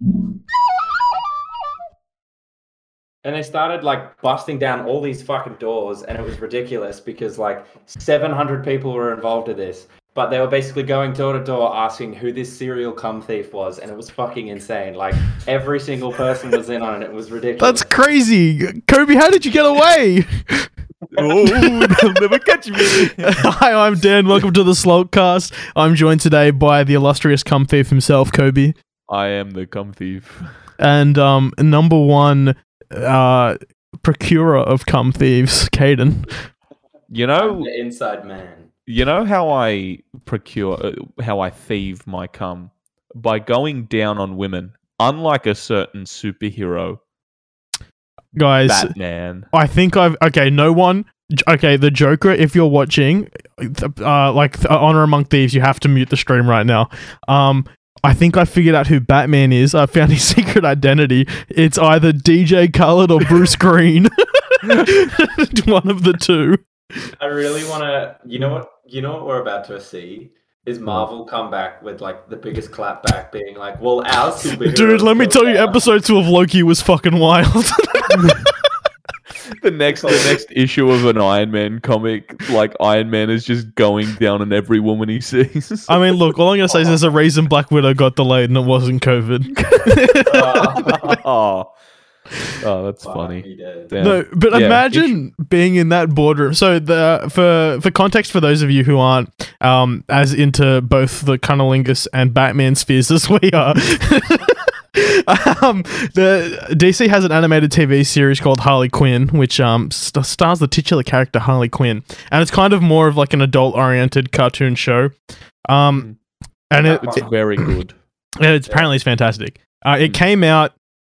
And they started like busting down all these fucking doors, and it was ridiculous because like 700 people were involved in this. But they were basically going door to door asking who this serial cum thief was, and it was fucking insane. Like every single person was in on it. It was ridiculous. That's crazy. Coby, how did you get away? oh, they'll never catch me. Hi, I'm Dan. Welcome to the Slalt Cast. I'm joined today by the illustrious cum thief himself, Coby, I am the cum thief. and um, number one uh, procurer of cum thieves, Kaden. You I'm know, the inside man. you know how I procure, uh, how I thieve my cum by going down on women. Unlike a certain superhero, Guys, Batman. I think I've okay. No one. Okay, the Joker. If you're watching, uh, like uh, Honor Among Thieves, you have to mute the stream right now. Um, I think I figured out who Batman is. I found his secret identity. It's either DJ Khaled or Bruce Green. One of the two. I really want to. You know what? You know what we're about to see is Marvel come back with like the biggest clapback, being like, "Well, our superheroes Dude, let me tell you, episode two of Loki was fucking wild. The next, the next issue of an Iron Man comic, like Iron Man is just going down on every woman he sees. I mean, look, all I'm gonna say is there's a reason Black Widow got delayed and it wasn't COVID. Oh, oh, oh, that's fuck, funny. he did. Damn. No, but Yeah, imagine being in that boardroom. So the for for context for those of you who aren't um as into both the cunnilingus and Batman spheres as we are. um, the DC has an animated TV series called Harley Quinn, which um st- stars the titular character Harley Quinn, and it's kind of more of like an adult-oriented cartoon show. Um, and it, It's very good. yeah, it's apparently it's fantastic. Uh, it Mm. came out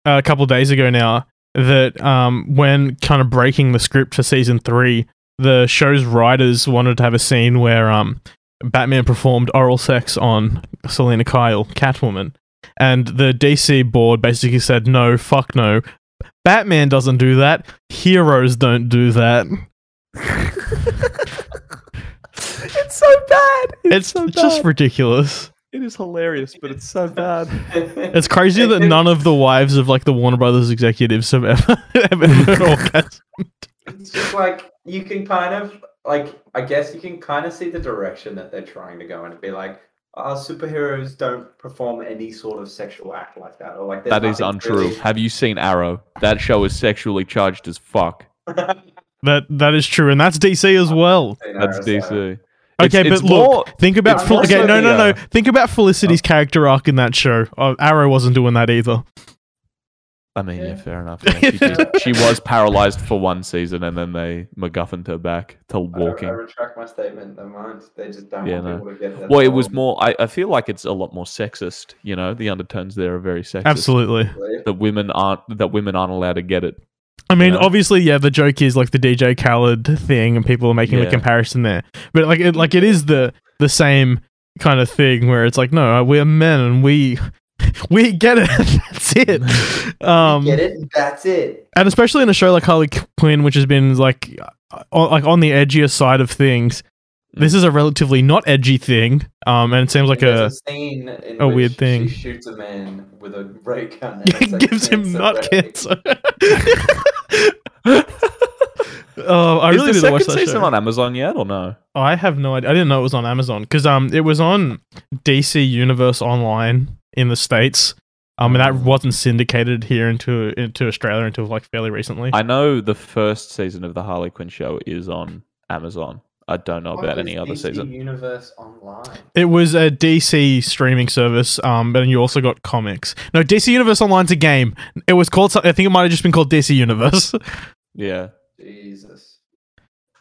uh, a couple days ago now that um, when kind of breaking the script for season three, the show's writers wanted to have a scene where um, Batman performed oral sex on Selina Kyle, Catwoman, and the DC board basically said no, fuck no. Batman doesn't do that. Heroes don't do that. it's so bad. It's, so just bad. ridiculous. It is hilarious, but it's so bad. It's crazy that none of the wives of like the Warner Brothers executives have ever ever had an orgasm. It's just like you can kind of like I guess you can kind of see the direction that they're trying to go in and be like, our superheroes don't perform any sort of sexual act like that, or like there's That is untrue. really- Have you seen Arrow? That show is sexually charged as fuck. That that is true, and that's DC as well. That's So- DC. Okay, It's- it's but look, more- think about Fel- okay, no, no, no. uh, Think about Felicity's character arc in that show. Oh, Arrow wasn't doing that either. I mean, yeah, Yeah. fair enough. yeah. She, just- she was paralyzed for one season, and then they MacGuffined her back to I, I retract my statement. Never mind. They just don't Yeah, want no. people to get that. Well, it was more. I, I feel like it's a lot more sexist. You know, the undertones there are very sexist. Absolutely. That women aren't that women aren't allowed to get it. I mean, Yeah. obviously, yeah. The joke is like the DJ Khaled thing, and people are making the comparison there. But like, it, like it is the the same kind of thing where it's like, no, we're men and we we get it. That's it. Um, Get it? That's it. and especially in a show like Harley Quinn, which has been like uh, on, like on the edgier side of things, this is a relatively not edgy thing. Um, and it seems like And a there's scene in a which weird thing. She shoots a man with a ray gun. and it gives him not cancer. oh, I is really the need to watch second that season show. on Amazon yet or no? I have no idea. I didn't know it was on Amazon because um, it was on DC Universe Online in the states. Um, and that Mm. wasn't syndicated here into into Australia until like fairly recently. I know the first season of the Harley Quinn show is on Amazon. I don't know What about any other DC season. Universe Online. It was a DC streaming service, um, but then you also got comics. No, DC Universe Online's a game. It was called. some- I think it might have just been called DC Universe. Yeah. Jesus.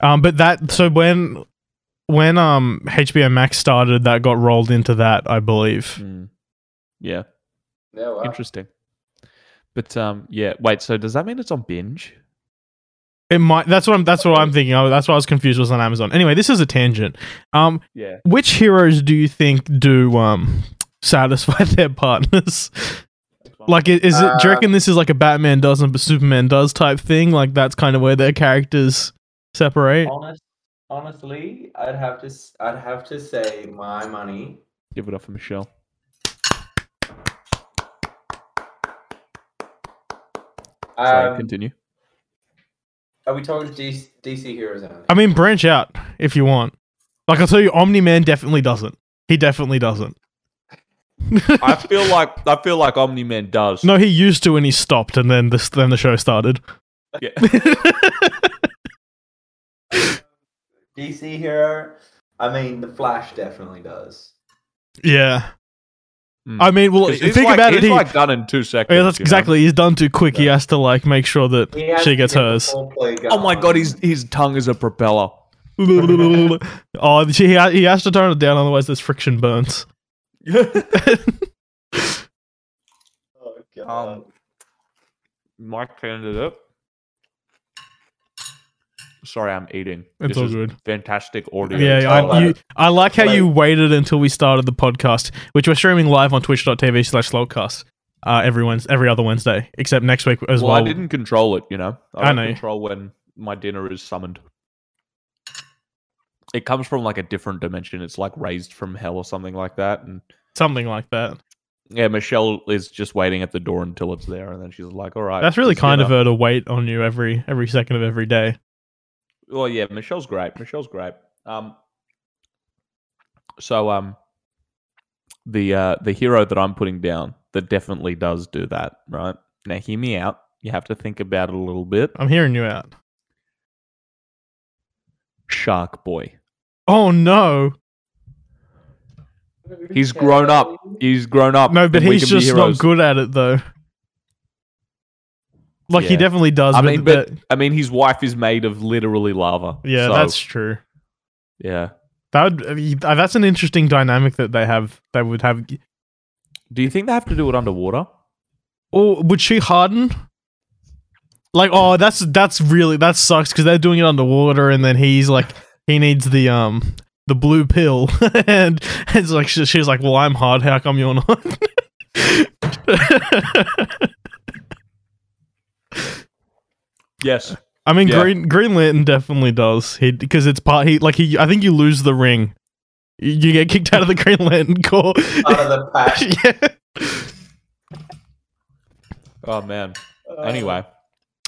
Um, but that so when when um HBO Max started, that got rolled into that, I believe. Mm. Yeah. Yeah, well, Interesting. But um, yeah. Wait. So does that mean it's on binge? It might. That's what I'm. That's what I'm thinking. Oh, that's why I was confused. Was on Amazon. Anyway, this is a tangent. Um, Yeah. which heroes do you think do um satisfy their partners? Like, i- is it? Do you Uh, reckon this is like a Batman doesn't, but Superman does type thing? Like, that's kind of where their characters separate. honest, honestly, I'd have to. I'd have to say my money. Give it up for Michelle. Sorry, Um, continue. Are we talking DC, DC heroes only? I mean, branch out if you want. Like I'll tell you, Omni Man definitely doesn't. He definitely doesn't. I feel like I feel like Omni Man does. no, he used to, and he stopped, and then this then the show started. Yeah. DC hero. I mean, the Flash definitely does. yeah, Mm. I mean, well, think like, about it. He's He, like done in two seconds. yeah, that's you know? exactly. He's done too quick. He has to like make sure that He she gets get hers. Oh my god, his his tongue is a propeller. oh, he he has to turn it down, otherwise there's friction burns. Oh, God. Um, Mike turned it up. Sorry, I'm eating. It's This all is good. Fantastic audio. Yeah, all I, you. I like how you waited until we started the podcast, which we're streaming live on twitch.tv slash slaltcast uh, every, Wednes- every other Wednesday, except next week as well, well. I didn't control it. You know, I, I don't know. control when my dinner is summoned. It comes from like a different dimension. It's like raised from hell or something like that. And Something like that. yeah, Michelle is just waiting at the door until it's there, and then she's like, "All right." That's really kind of her to wait on you every every second of every day. Well, yeah, Michelle's great. Michelle's great. Um, so um, the uh the hero that I'm putting down that definitely does do that, right? Now, hear me out. You have to think about it a little bit. I'm hearing you out. Shark Boy. Oh no, He's grown up. He's grown up. no, but he's just not good at it though. Like he definitely does. I mean, but I mean, his wife is made of literally lava. yeah, so, that's true. yeah. That would, uh, that's an interesting dynamic that they have. They would have. Do you think they have to do it underwater? Or would she harden? Like, oh, that's that's really that sucks because they're doing it underwater, and then he's like, he needs the um the blue pill, and it's like she, she's like, well, I'm hard. How come you're not? Yes. I mean, Yeah. Green Green Lantern definitely does. He because it's part. He like he. I think you lose the ring. You you get kicked out of the Green Lantern Corps. Part of the pack. yeah. Oh man. Anyway,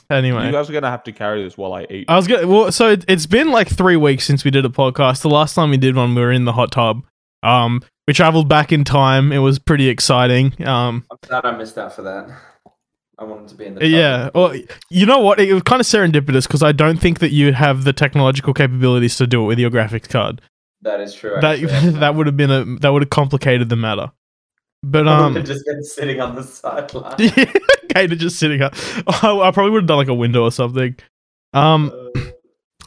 Anyway, you guys are gonna have to carry this while I eat. I was gonna. Well, so it, it's been like three weeks since we did a podcast. The last time we did one, we were in the hot tub. Um, we traveled back in time. It was pretty exciting. Um, I'm sad I missed out for that. I wanted to be in the. yeah. Well, you know what? It was kind of serendipitous because I don't think that you have the technological capabilities to do it with your graphics card. that is true. That actually. that would have been a that would have complicated the matter. But I um, just been sitting on the sideline. Kato just sitting up. I, I probably would have done like a window or something. Um, Uh,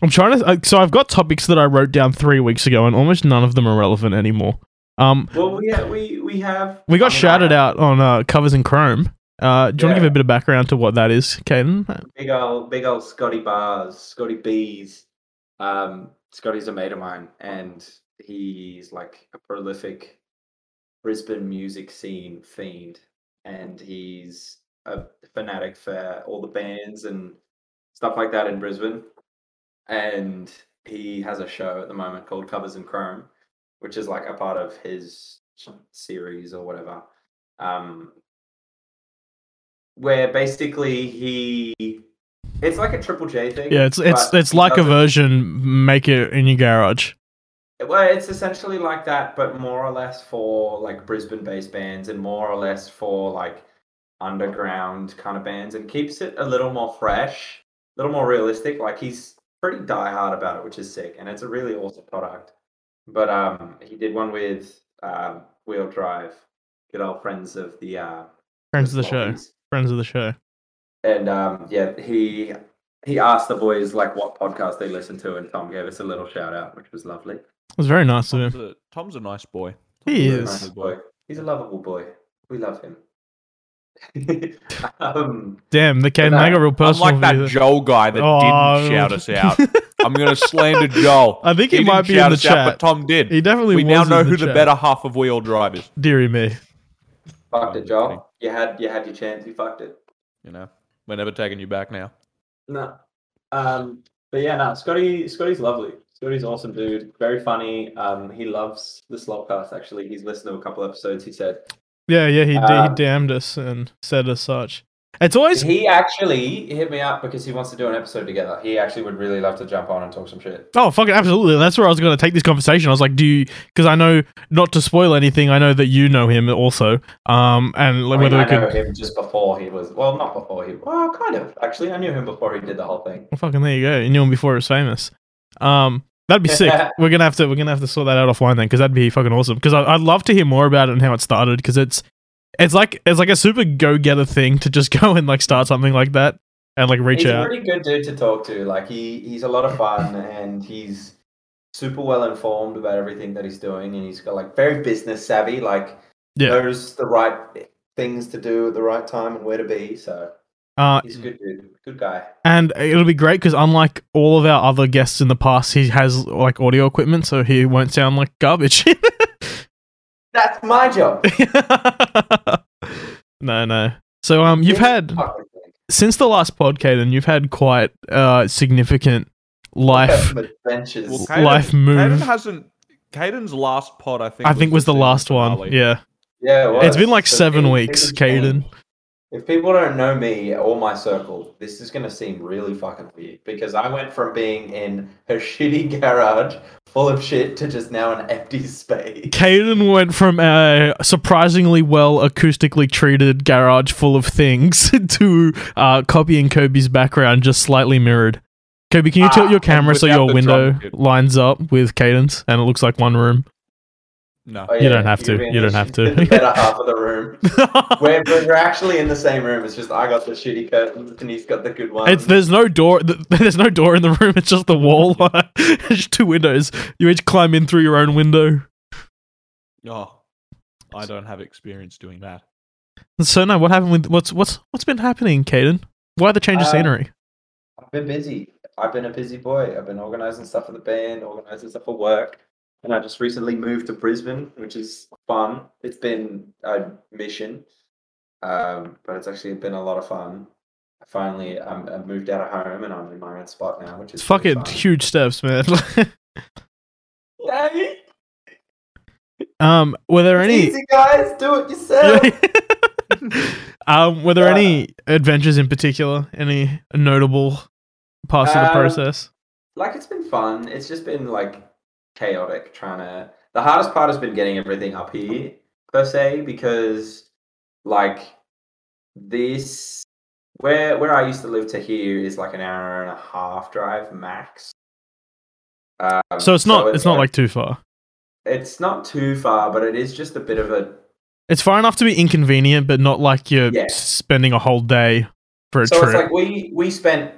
I'm trying to. Uh, so I've got topics that I wrote down three weeks ago, and almost none of them are relevant anymore. Um, well, we ha- we we have. we got I shouted out on uh, covers in Chrome. Uh, do you want to give a bit of background to what that is, Kaden? Big old, big old Scotty Bars, Scotty Bees. Um, Scotty's a mate of mine, and he's like a prolific Brisbane music scene fiend, and he's a fanatic for all the bands and stuff like that in Brisbane. And he has a show at the moment called Covers in Chrome, which is like a part of his series or whatever. Um, where basically he it's like a triple J thing. Yeah, it's it's it's like a version. Make it in your garage. Well, it's essentially like that, but more or less for like Brisbane-based bands, and more or less for like underground kind of bands, and keeps it a little more fresh, a little more realistic. Like he's pretty diehard about it, which is sick, and it's a really awesome product. But um, he did one with um, Wheel Drive, good old friends of the uh, Friends of the show. Sloppies. Friends of the show. and um, yeah, he he asked the boys like what podcast they listen to, and Tom gave us a little shout out, which was lovely. It was very nice of him. a, Tom's a nice boy. He Tom's a is. nice Nice boy. He's a lovable boy. We love him. um, Damn, the Kaden. But, I uh, got real I'm personal. like that with. Joel guy that Oh. didn't shout us out. I'm gonna slander Joel. I think he, didn't might be in shout the us out, chat. but Tom did. he definitely. we now know in who the better half of Wheel Drive is. Deary me. fucked it, Joel. You had you had your chance. You fucked it. You know, we're never taking you back now. No. Um, but yeah, no, Scotty Scotty's lovely. Scotty's awesome dude. Very funny. Um, he loves the Slalt Cast actually. He's listened to a couple episodes, he said. Yeah, yeah. He, Um, he damned us and said as such. It's always He actually hit me up because he wants to do an episode together. He actually would really love to jump on and talk some shit. Oh, fucking absolutely. That's where I was going to take this conversation. I was like, do you, because I know, not to spoil anything, I know that you know him also. Um, and I, mean, whether I we know could. him just before he was well, not before he well, kind of actually. I knew him before he did the whole thing. Well, fucking there you go. You knew him before he was famous. Um, that'd be sick. we're gonna have to we're gonna have to sort that out offline then, because that'd be fucking awesome. Because I'd love to hear more about it and how it started. Because it's it's like it's like a super go getter thing to just go and like start something like that and like reach he's out. He's a pretty good dude to talk to. Like he he's a lot of fun and he's super well informed about everything that he's doing and he's got like very business savvy. Like Yeah. knows the right things to do at the right time and where to be. So Uh, he's a good dude, good guy. and it'll be great because unlike all of our other guests in the past, he has like audio equipment, so he won't sound like garbage. That's my job. no, no. So um, you've had since the last pod, and you've had quite uh significant life. Adventures. Well, Kaden, Life move. Kaden hasn't. Kaden's last pod, I think. I think was the last one. finale. Yeah, yeah, it it's been like So seven things- weeks, things. Kaden. If people don't know me or my circle, this is going to seem really fucking weird because I went from being in a shitty garage full of shit to just now an empty space. Kaden went from a surprisingly well acoustically treated garage full of things to uh, copying Coby's background just slightly mirrored. Coby, can you tilt Ah, your camera so your window lines up with Kaden's and it looks like one room? No. Oh, You don't have to. you're in You the don't have to. The better half of the room. We're, we're actually in the same room. It's just I got the shitty curtains and he's got the good ones. It's there's no door. th- There's no door in the room. It's just the wall. it's just two windows. You each climb in through your own window. Oh, I don't have experience doing that. So no, what happened with what's what's what's been happening, Kaden? Why the change of Uh, scenery? I've been busy. I've been a busy boy. I've been organizing stuff for the band, organizing stuff for work. And I just recently moved to Brisbane, which is fun. It's been a mission, um, but it's actually been a lot of fun. I finally um, I moved out of home and I'm in my own spot now, which is It's fucking fun. huge steps, man. Yay! um, were there It's any? easy, guys. Do it yourself. um, were there Yeah. any adventures in particular? Any notable parts of the Um, process? like it's been fun. It's just been like chaotic trying to. The hardest part has been getting everything up here per se because like this where where I used to live to here is like an hour and a half drive max. Um, So it's not. it's not like too far. it's not too far, but it is just a bit of a It's far enough to be inconvenient, but not like you're Yeah. spending a whole day for a so trip. it's like we we spent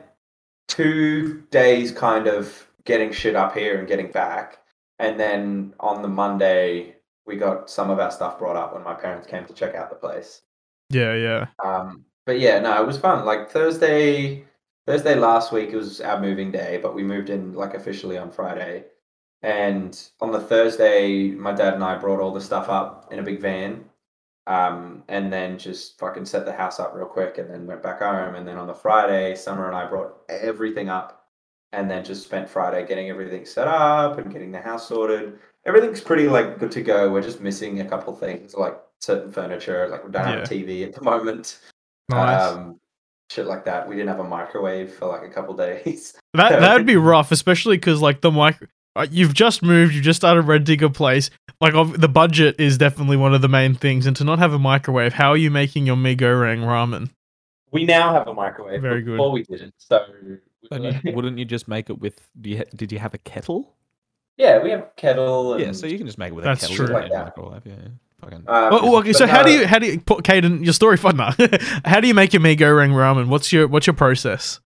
two days kind of getting shit up here and getting back and then on the monday we got some of our stuff brought up when my parents came to check out the place yeah, yeah. um but yeah no it was fun like thursday thursday last week was our moving day but we moved in like officially on friday and on the thursday my dad and i brought all the stuff up in a big van um, and then just fucking set the house up real quick and then went back home. And then on the Friday, Summer and I brought everything up and then just spent Friday getting everything set up and getting the house sorted. Everything's pretty like good to go. We're just missing a couple things like certain furniture. Like we don't have a TV at the moment. Nice. Um, shit like that. We didn't have a microwave for like a couple days. That that would be rough, especially because like the mic, uh, you've just moved, you just started renting a place. Like the budget is definitely one of the main things, and to not have a microwave, how are you making your Mi Goreng ramen? we now have a microwave. Very good. Before we didn't. So And you, wouldn't you just make it with? Do you, ha- did you have a kettle? yeah, we have kettle. And, Yeah, so you can just make it with That's a kettle. That's true. Like that. microwave, yeah. yeah. Fucking. um, Oh, okay, so how do you how do you put Kaden your story fun now? how do you make your Mi Goreng ramen? What's your what's your process?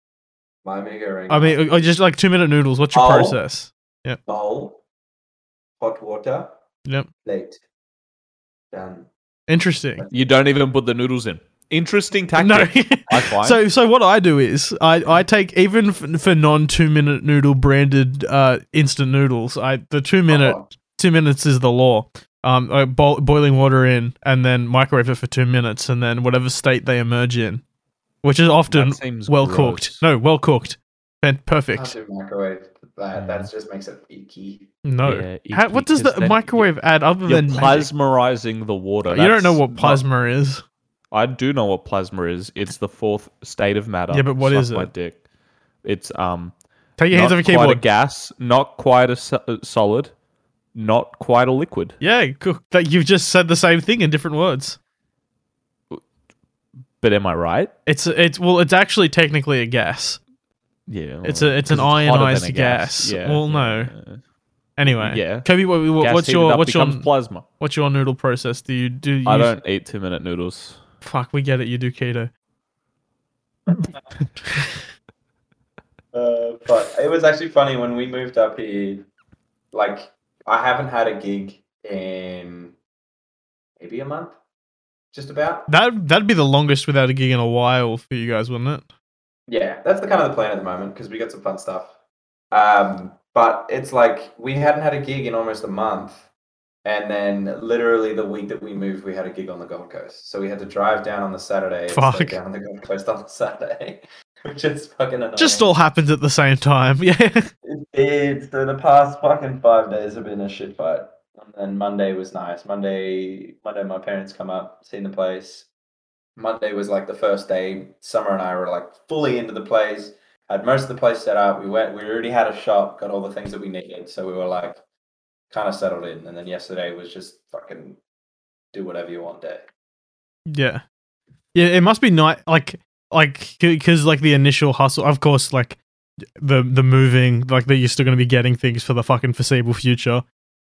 My mega ring. I mean, uh, just like two minute noodles. What's your Oh. process? Yeah. Bowl, hot water, Yep, plate. Done. interesting. You don't even put the noodles in. Interesting No. tactic. I find. So so what I do is I, I take even f- for non two minute noodle branded uh, instant noodles. I the two minute two minutes is the law. Um, I bo- boiling water in and then microwave it for two minutes and then whatever state they emerge in, which is often well gross. cooked. No, well cooked. Pen- perfect. do microwave. That Mm. that just makes it icky. No. Yeah, How, what does the microwave add other You're than magic? plasmerizing the water. You don't know That's what not- plasma is. I do know what plasma is. It's the fourth state of matter. Yeah, but what Suck is My it? dick. It's um Take your hands off your quite a keyboard. gas, not quite a so- uh, solid, not quite a liquid. Yeah, cool. That you've just said the same thing in different words. But am I right? It's it's well, it's actually technically a gas. Yeah. It's a- it's an 'cause hotter than ionized a gas. Well, no. Anyway, Yeah. Coby, what, what- Gas what's heated your up what's your becomes plasma? what's your noodle process? Do you do? You I don't eat two minute noodles. Fuck, we get it. You do keto. Uh, but it was actually funny when we moved up here. Like, I haven't had a gig in maybe a month, just about. That that'd be the longest without a gig in a while for you guys, wouldn't it? Yeah, that's the kind of the plan at the moment because we got some fun stuff. Um, but it's like we hadn't had a gig in almost a month, and then literally the week that we moved, we had a gig on the Gold Coast. So we had to drive down on the Saturday Fuck. down on the Gold Coast on the Saturday, which is fucking annoying. Just all happens at the same time. Yeah. It did. So the past fucking five days have been a shit fight. And then Monday was nice. Monday, Monday, my parents come up, seen the place. Monday was like the first day. Summer and I were like fully into the place. Had most of the place set up. We went. We already had a shop. Got all the things that we needed. So we were like, kind of settled in. And then yesterday was just fucking do whatever you want day. Yeah. Yeah, it must be nice like like cuz like the initial hustle, of course like the the moving like that you're still going to be getting things for the fucking foreseeable future.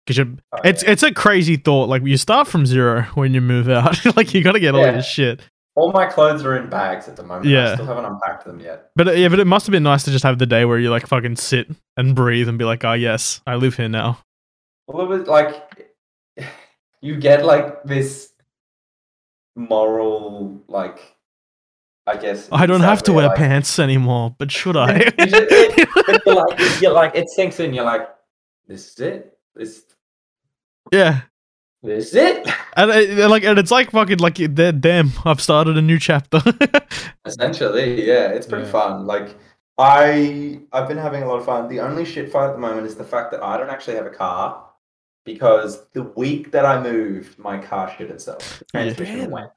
Cuz you oh, it's yeah. it's a crazy thought like you start from zero when you move out. like you got to get all Yeah. this shit. all my clothes are in bags at the moment. Yeah. I still haven't unpacked them yet. But uh, yeah, but it must have been nice to just have the day where you like fucking sit and breathe and be like, "Oh yes, I live here now." Well, it was like you get like this moral, like I guess. I don't have to wear like, pants anymore, but should I? you just, you're like, you're like, it sinks in. You're like, this is it. This, yeah. this is it. And, uh, like and it's like fucking like they're damn, I've started a new chapter. Essentially, yeah, it's pretty Yeah. fun. Like I, I've been having a lot of fun. The only shit fight at the moment is the fact that I don't actually have a car because the week that I moved, my car shit itself. The Yeah. Transmission went.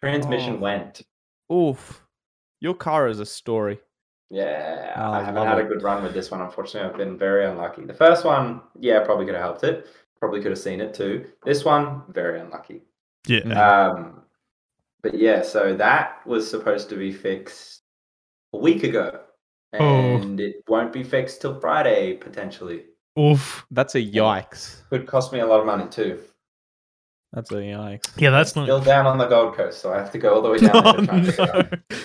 Transmission Oh. went. Oof. Your car is a story. Yeah, Oh, I I haven't love had a good run with this one. Unfortunately, I've been very unlucky. The first one, yeah, probably could have helped it. Probably could have seen it too. This one, very unlucky. yeah. Um, but yeah, so that was supposed to be fixed a week ago, Oh. and it won't be fixed till Friday potentially. Oof. That's a yikes. Could cost me a lot of money too. That's a yikes. Yeah, that's Still down on the Gold Coast, so I have to go all the way down Oh, there to try and figure it out. no.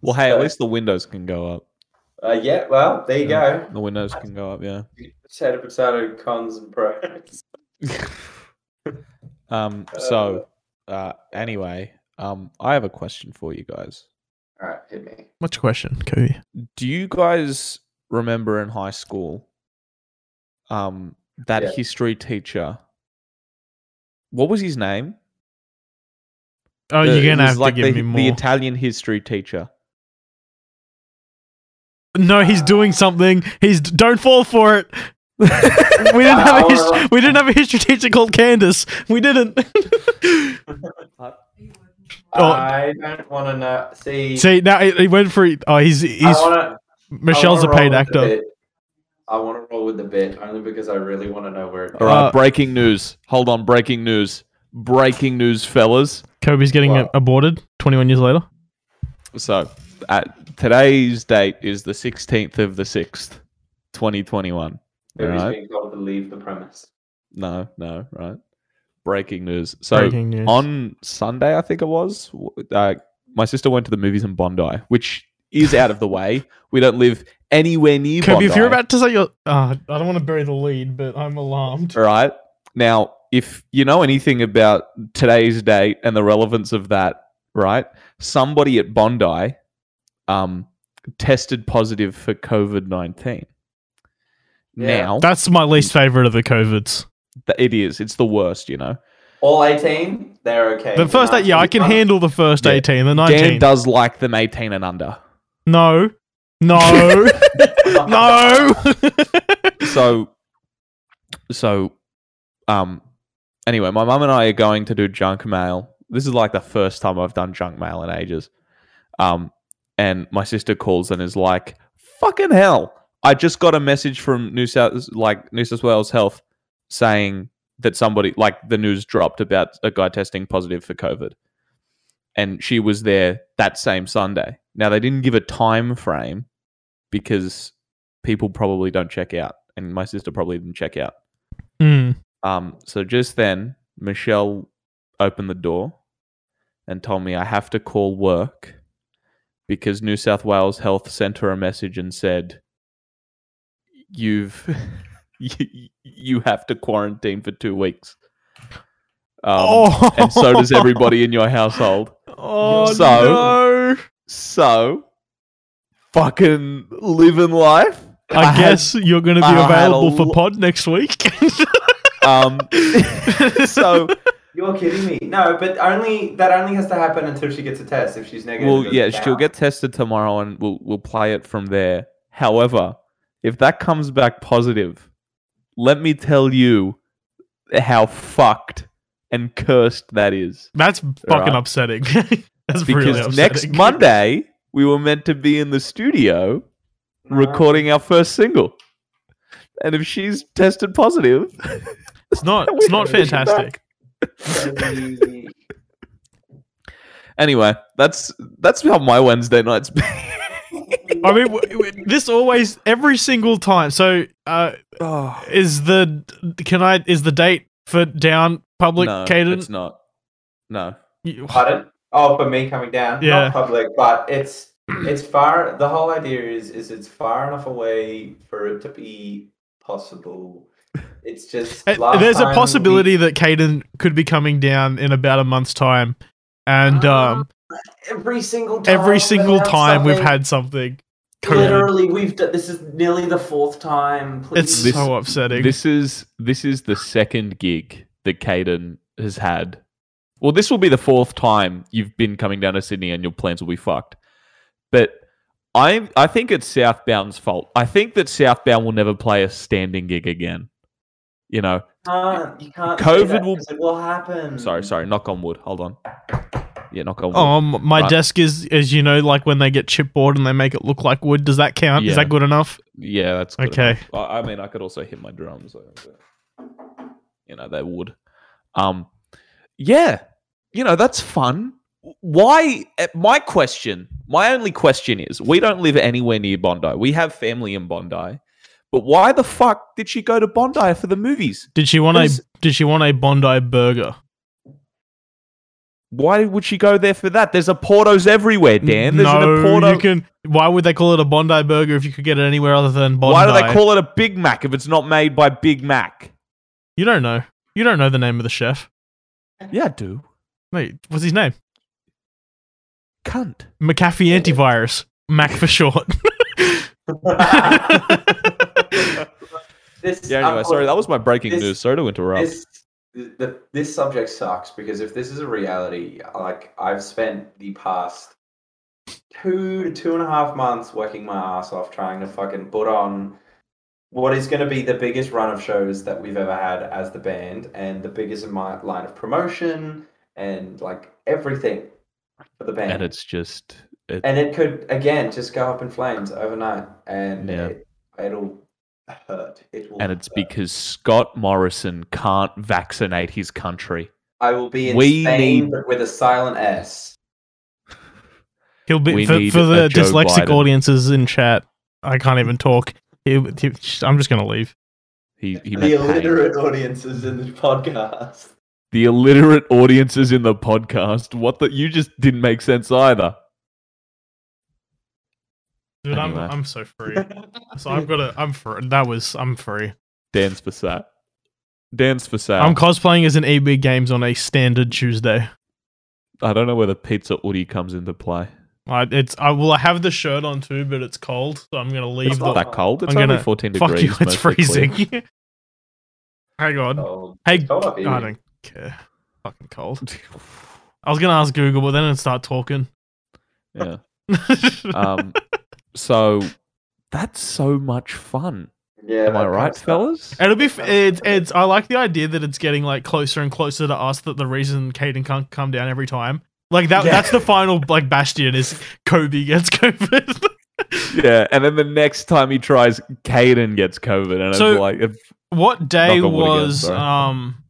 Well, hey, at least the windows can go up. Uh, yeah, well, there you Yeah. go. The windows can go up, yeah. Potato, potato, cons and pros. um. So, uh. Anyway, um. I have a question for you guys. All right, hit me. What's your question, Coby? Do you guys remember in high school, um, that Yeah. history teacher? What was his name? Oh, The- you're gonna have like to give the, me more. the. Italian history teacher. no, he's doing something. He's don't fall for it. we didn't have a Wow. history. We didn't have a history teacher called Candace. We didn't. Oh. I don't want to know. See, See now he, he went for. Oh, he's he's wanna, Michelle's a paid with the actor. Bit. I want to roll with the bit only because I really want to know where it All right, Uh, breaking news. Hold on, breaking news. Breaking news, fellas. Coby's getting Wow. aborted. Twenty one years later. So, at today's date is the 16th of the 6th, 2021. All Nobody's right. being told to leave the premise. No, no, right. Breaking news. So, Breaking news. on Sunday, I think it was, w- uh, my sister went to the movies in Bondi, which is out of the way. We don't live anywhere near Coby, Bondi. if you're about to say your, uh, I don't want to bury the lead, but I'm alarmed. All right. Now, if you know anything about today's date and the relevance of that, right? Somebody at Bondi um, tested positive for COVID 19. Yeah. Now, That's my least favorite of the covids. th- it is. It's the worst, you know. All 18, they're okay. The first eight, yeah, I can 19 handle the first Yeah. eighteen. The Dan nineteen, does like them 18 and under. no, no, no. So, so, um, anyway, my mum and I are going to do junk mail This is like the first time I've done junk mail in ages. Um, and my sister calls and is like, "Fucking hell! I just got a message from New South like New South Wales Health saying that somebody like the news dropped about a guy testing positive for COVID." And she was there that same Sunday. Now they didn't give a time frame because people probably don't check out, and my sister probably didn't check out. Mm. Um, so just then, Michelle opened the door and told me I have to call work because New South Wales Health sent her a message and said, "You've you, you have to quarantine for two weeks." Um, oh, and so does everybody in your household. Oh So- no! So, fucking living life. I, had- guess you're going to be I had a available for lo- pod next week. um, so You're kidding me. No, but only that only has to happen until she gets a test. If she's negative, Well, yeah, doesn't she'll get tested tomorrow, and we'll we'll play it from there. However, if that comes back positive, let me tell you how fucked and cursed that is. That's fucking Right. upsetting. That's Because really upsetting. next Monday we were meant to be in the studio recording our first single, and if she's tested positive, it's not. It's not gotta push it fantastic. Anyway, that's that's how my Wednesday nights been. I mean, w- w- this always every single time. So, uh, oh, is the can I is the date for down public no, Kaden? it's not. No, You- Pardon? Oh, for me coming down. Yeah. Not public, but it's it's far. The whole idea is is it's far enough away for it to be possible. It's just Uh, last There's a time we- possibility that Kaden could be coming down in about a month's time, and Ah, um, every single time every single time we've had something. COVID. literally we've done this is nearly the fourth time. Please. It's This- so upsetting. This is this is the second gig that Kaden has had. Well, this will be the fourth time you've been coming down to Sydney and your plans will be fucked. But I I think it's Southbound's fault. I think that Southbound will never play a standing gig again. You know, can't, you can't COVID that will- it will happen. sorry, sorry, knock on wood. Hold on. Yeah, knock on wood. Um, my Right. desk is, as you know, like when they get chipboard and they make it look like wood. Does that count? Is that good enough? Yeah, that's good Okay. enough. I, I mean, I could also hit my drums. You know, they would. Um, yeah, you know that's fun. Why? eh, My question, my only question is, we don't live anywhere near Bondi. We have family in Bondi, but why the fuck did she go to Bondi for the movies? Did she want a Did she want a Bondi burger? Why would she go there for that? There's Oportos everywhere, Dan. There's no, an Porto. you can. Why would they call it a Bondi burger if you could get it anywhere other than Bondi? Why do they call it a Big Mac if it's not made by Big Mac? You don't know. You don't know the name of the chef. Yeah, I do. Wait, what's his name? Cunt. McAfee Antivirus. Mac for short. this, Yeah, anyway, sorry, that was my breaking This- news. Sorry to interrupt. this the, this subject sucks because if this is a reality, like I've spent the past two to two and a half months working my ass off trying to fucking put on what is going to be the biggest run of shows that we've ever had as the band and the biggest in my line of promotion and like everything for the band. and it's just it, and it could again just go up in flames overnight and Yeah. it, it'll hurt. It will and it's hurt. because Scott Morrison can't vaccinate his country. I will be in We Spain need- but with a silent S. He'll be We for, for the dyslexic Biden. audiences in chat. I can't even talk. He, he, I'm just gonna leave. He he the meant pain. illiterate audiences in the podcast. The illiterate audiences in the podcast. What the you just didn't make sense either. Dude, Anyway. I'm I'm so free. So I've got to. I'm free. That was I'm free. Dance for sat. Dance for sat. I'm cosplaying as an EB Games on a standard Tuesday. I don't know whether pizza Woody comes into play. I, it's I will I have the shirt on too, but it's cold, so I'm gonna leave It's the. not that cold. It's I'm only gonna- 14 Fuck degrees. you! It's freezing. Hang on. Oh, Hey, it's cold up here. I don't care. Fucking cold. I was gonna ask Google, but then it'd start talking. yeah. Um. So that's so much fun. Yeah, Am I right, fellas? It'll be. f- It's. It's. I like the idea that it's getting like closer and closer to us. That the reason Kaden can't come down every time, like that. Yeah. That's the final like bastion is Coby gets COVID. Yeah, and then the next time he tries, Kaden gets COVID, and So- it's like, if- what day Knock on wood again, was um,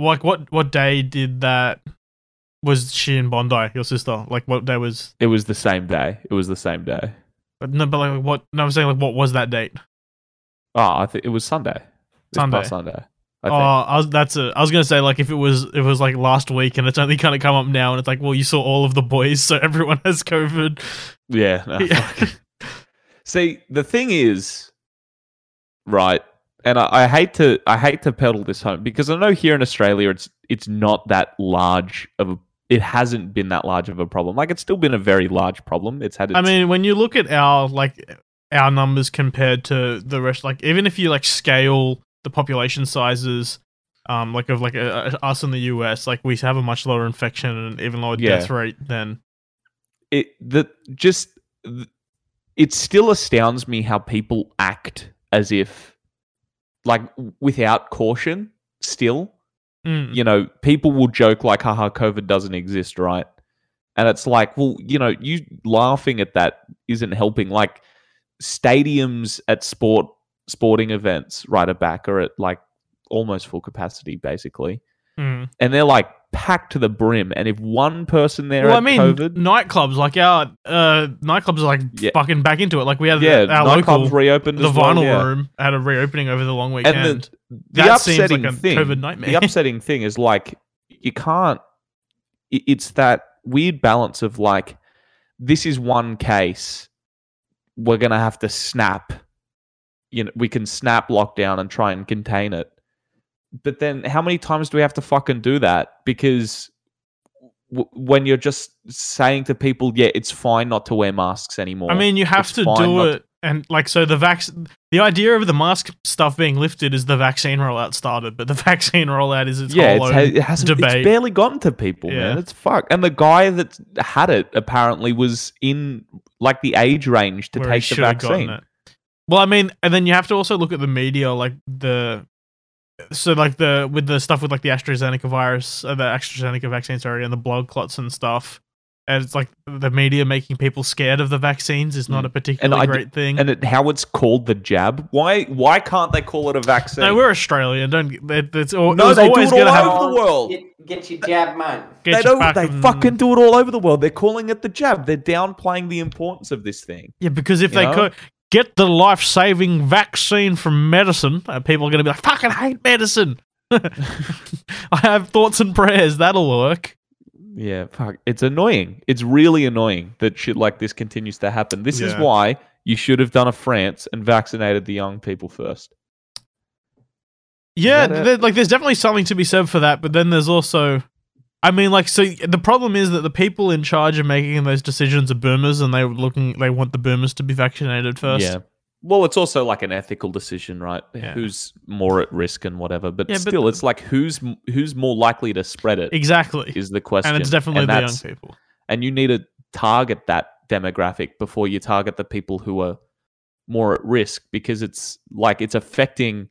like what what day did that? Was she in Bondi, your sister? Like what day was? it was the same day. It was the same day. But no, but like what? No, I'm saying like what was that date? Oh, I think it was Sunday. Sunday. Sunday. I Oh. I was that's a. I was gonna say like if it was if it was like last week and it's only kind of come up now and it's like well you saw all of the boys so everyone has COVID. yeah. no, Yeah. See, the thing is, right, and I, I hate to I hate to peddle this home because I know here in Australia it's it's not that large of a it hasn't been that large of a problem. Like it's still been a very large problem. It's had its, I mean when you look at our like our numbers compared to the rest, like even if you like scale the population sizes. Um, like of like uh, us in the US, like we have a much lower infection and even lower Yeah. death rate than it the just it still astounds me how people act as if like without caution still Mm. you know people will joke like haha covid doesn't exist right and it's like well you know you laughing at that isn't helping like stadiums at sport sporting events right at back are at like almost full capacity basically Mm. and they're like packed to the brim and if one person there Well, I mean, covid nightclubs like our uh nightclubs are like Yeah. fucking back into it. Like we had yeah our local nightclubs reopened the as well, vinyl yeah. room had a reopening over the long weekend. And the, the that seems like upsetting a thing, COVID nightmare. the upsetting thing is like you can't. It's that weird balance of like, this is one case. We're gonna have to snap. You know, we can snap lockdown and try and contain it. But then, how many times do we have to fucking do that? Because w- when you're just saying to people, "Yeah, it's fine not to wear masks anymore." I mean, you have It's to do it, and like so the vac. The idea of the mask stuff being lifted is the vaccine rollout started, but the vaccine rollout is its yeah, whole it's, it hasn't. It's barely gotten to people, man. It's fuck. And the guy that had it apparently was in like the age range to where he take the should have gotten vaccine. it. Well, I mean, and then you have to also look at the media, like the so like the with the stuff with like the AstraZeneca virus, uh, the AstraZeneca vaccine, sorry, and the blood clots and stuff. And it's like the media making people scared of the vaccines is not Mm. a particularly I d- great thing. And it, how it's called the jab? Why? Why can't they call it a vaccine? no, we're Australian. Don't it, it's al- No, it was they do it all gonna have over the world. Get, get your jab, mate. get they don't. back They fucking do it all over the world. They're calling it the jab. They're downplaying the importance of this thing. yeah. Because if you they know? could get the life saving vaccine from medicine, uh, people are gonna be like, "Fucking hate medicine." I have thoughts and prayers. That'll work. Yeah, fuck. It's annoying. It's really annoying that shit like this continues to happen. This is why you should have done a France and vaccinated the young people first. Yeah, there- like there's definitely something to be said for that, but then there's also I mean like so the problem is that the people in charge of making those decisions are boomers and they're looking they want the boomers to be vaccinated first. Yeah. Well, it's also like an ethical decision, right? Yeah. Who's more at risk and whatever. But Yeah, still, the- it's like who's who's more likely to spread it Exactly. is the question. And it's definitely the young people. And you need to target that demographic before you target the people who are more at risk because it's like it's affecting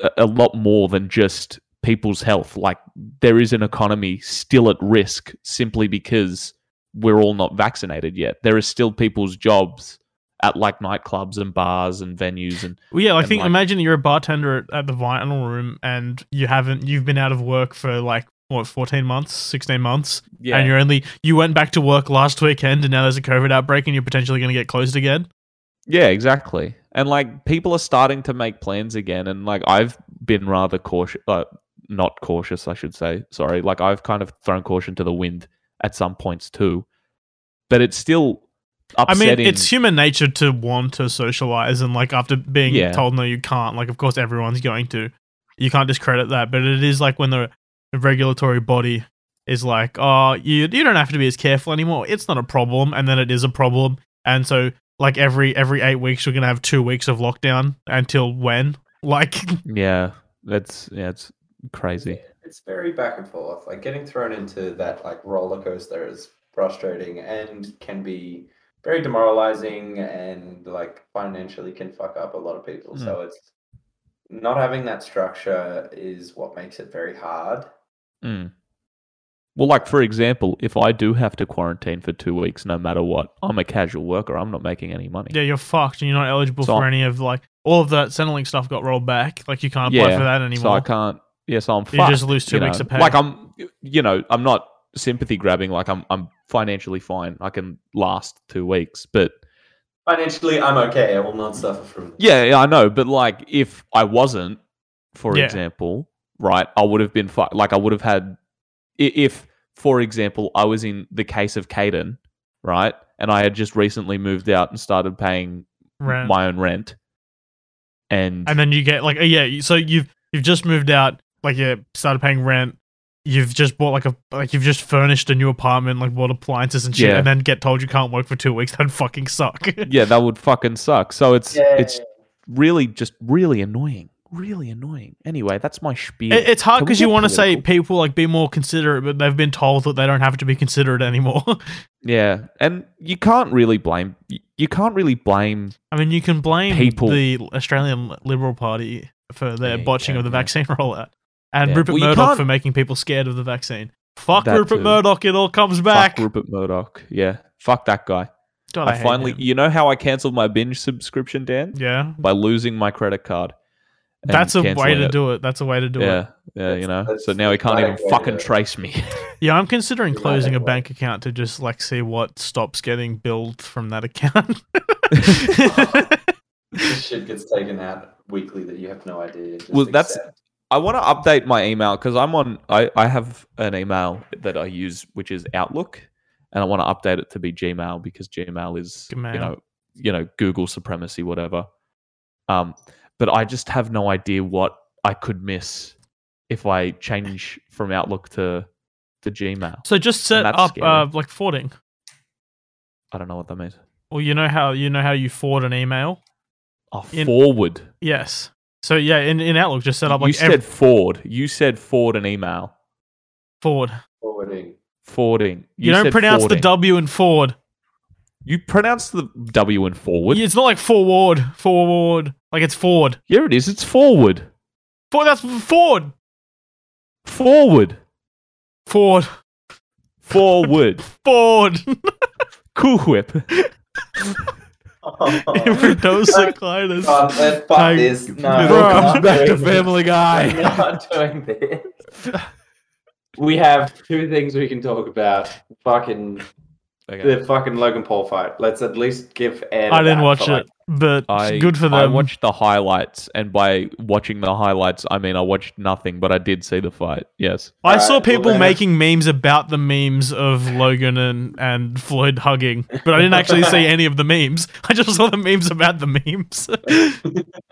a, a lot more than just people's health. Like there is an economy still at risk simply because we're all not vaccinated yet. There is still people's jobs at like nightclubs and bars and venues and Well, yeah, I and, think like- imagine you're a bartender at, at the vinyl room and you haven't you've been out of work for like what 14 months, 16 months, yeah. and you're only you went back to work last weekend and now there's a COVID outbreak and you're potentially going to get closed again. Yeah, exactly. And like people are starting to make plans again, and like I've been rather cautious, uh, not cautious, I should say. Sorry, like I've kind of thrown caution to the wind at some points too, but it's still I mean, it's human nature to want to socialize, and like after being Yeah. told no, you can't. Like, of course, everyone's going to. You can't discredit that, but it is like when the, the regulatory body is like, "Oh, you you don't have to be as careful anymore. It's not a problem," and then it is a problem, and so like every every eight weeks, we're gonna have two weeks of lockdown until when? Like, yeah, that's yeah, it's crazy. It's very back and forth. Like getting thrown into that like roller coaster is frustrating and can be very demoralizing and like financially can fuck up a lot of people. So it's not having that structure is what makes it very hard. Mm. Well, like for example, if I do have to quarantine for two weeks, no matter what, I'm a casual worker. I'm not making any money. Yeah, you're fucked, and you're not eligible So for I'm- any of like all of that Centrelink stuff got rolled back. Like you can't apply Yeah, for that anymore. so I can't. Yeah, so I'm you fucked. just lose two you weeks know? of pay. Like I'm, you know, I'm not sympathy grabbing. Like I'm, I'm financially fine. I can last two weeks, but Financially, I'm okay. I will not suffer from. yeah, yeah, I know. But like, if I wasn't, for Yeah. example, right, I would have been fu- like I would have had, if, for example, I was in the case of Kaden, right, and I had just recently moved out and started paying Rent. my own rent, and, and then you get like uh, yeah so you've you've just moved out like you started paying rent you've just bought like a like you've just furnished a new apartment like bought appliances and shit Yeah. and then get told you can't work for two weeks that'd fucking suck yeah, that would fucking suck. So it's Yeah. it's really just really annoying, really annoying. Anyway, that's my spiel. It- it's hard because you want to say people like be more considerate but they've been told that they don't have to be considerate anymore Yeah, and you can't really blame you can't really blame. i mean you can blame People- the australian liberal party for their Yeah, botching can, of the yeah. vaccine rollout and Yeah. rupert Well, murdoch can't- for making people scared of the vaccine fuck That rupert too. murdoch it all comes back Fuck Rupert Murdoch. Yeah, fuck that guy. God, I, hate finally, him. you know how I cancelled my binge subscription, Dan, yeah by losing my credit card. that's a way to it. do it that's a way to do it Yeah, yeah, you know. That's- So now he can't even fucking trace me. Yeah, I'm considering closing a bank account to just like see what stops getting billed from that account. This shit gets taken out weekly that you have no idea. Just Well, that's- accept. I want to update my email because I'm on. I, I have an email that I use, which is Outlook, and I want to update it to be Gmail because Gmail is Gmail. you know you know Google supremacy, whatever. Um, but I just have no idea what I could miss if I change from Outlook to to Gmail. so just set up uh, like forwarding. I don't know what that means. Well, you know how you know how you forward an email. Oh, In- forward. Yes. So yeah, in, in Outlook, just set up like you said ev- forward. You said forward an email. forward. forwarding. Forwarding. You, don't said pronounce the. W in forward. You pronounce the W in forward. It's not like forward, forward. Like it's forward. Here it is. It's forward. For that's forward, Forward. forward, Forward. forward. cool whip. Iridocyclitis. Oh, let's fuck I- this. No, It we're all not comes back to doing this. Family Guy. We're not doing this. We have two things we can talk about. Fucking Okay. the fucking Logan Paul fight. Let's at least give Ed. I didn't watch for, it, but I good for them. I watched the highlights, and by watching the highlights, I mean I watched nothing, but I did see the fight. Yes. I Alright, saw well people then- making memes about the memes of Logan and, and Floyd hugging, but I didn't actually see any of the memes. I just saw the memes about the memes.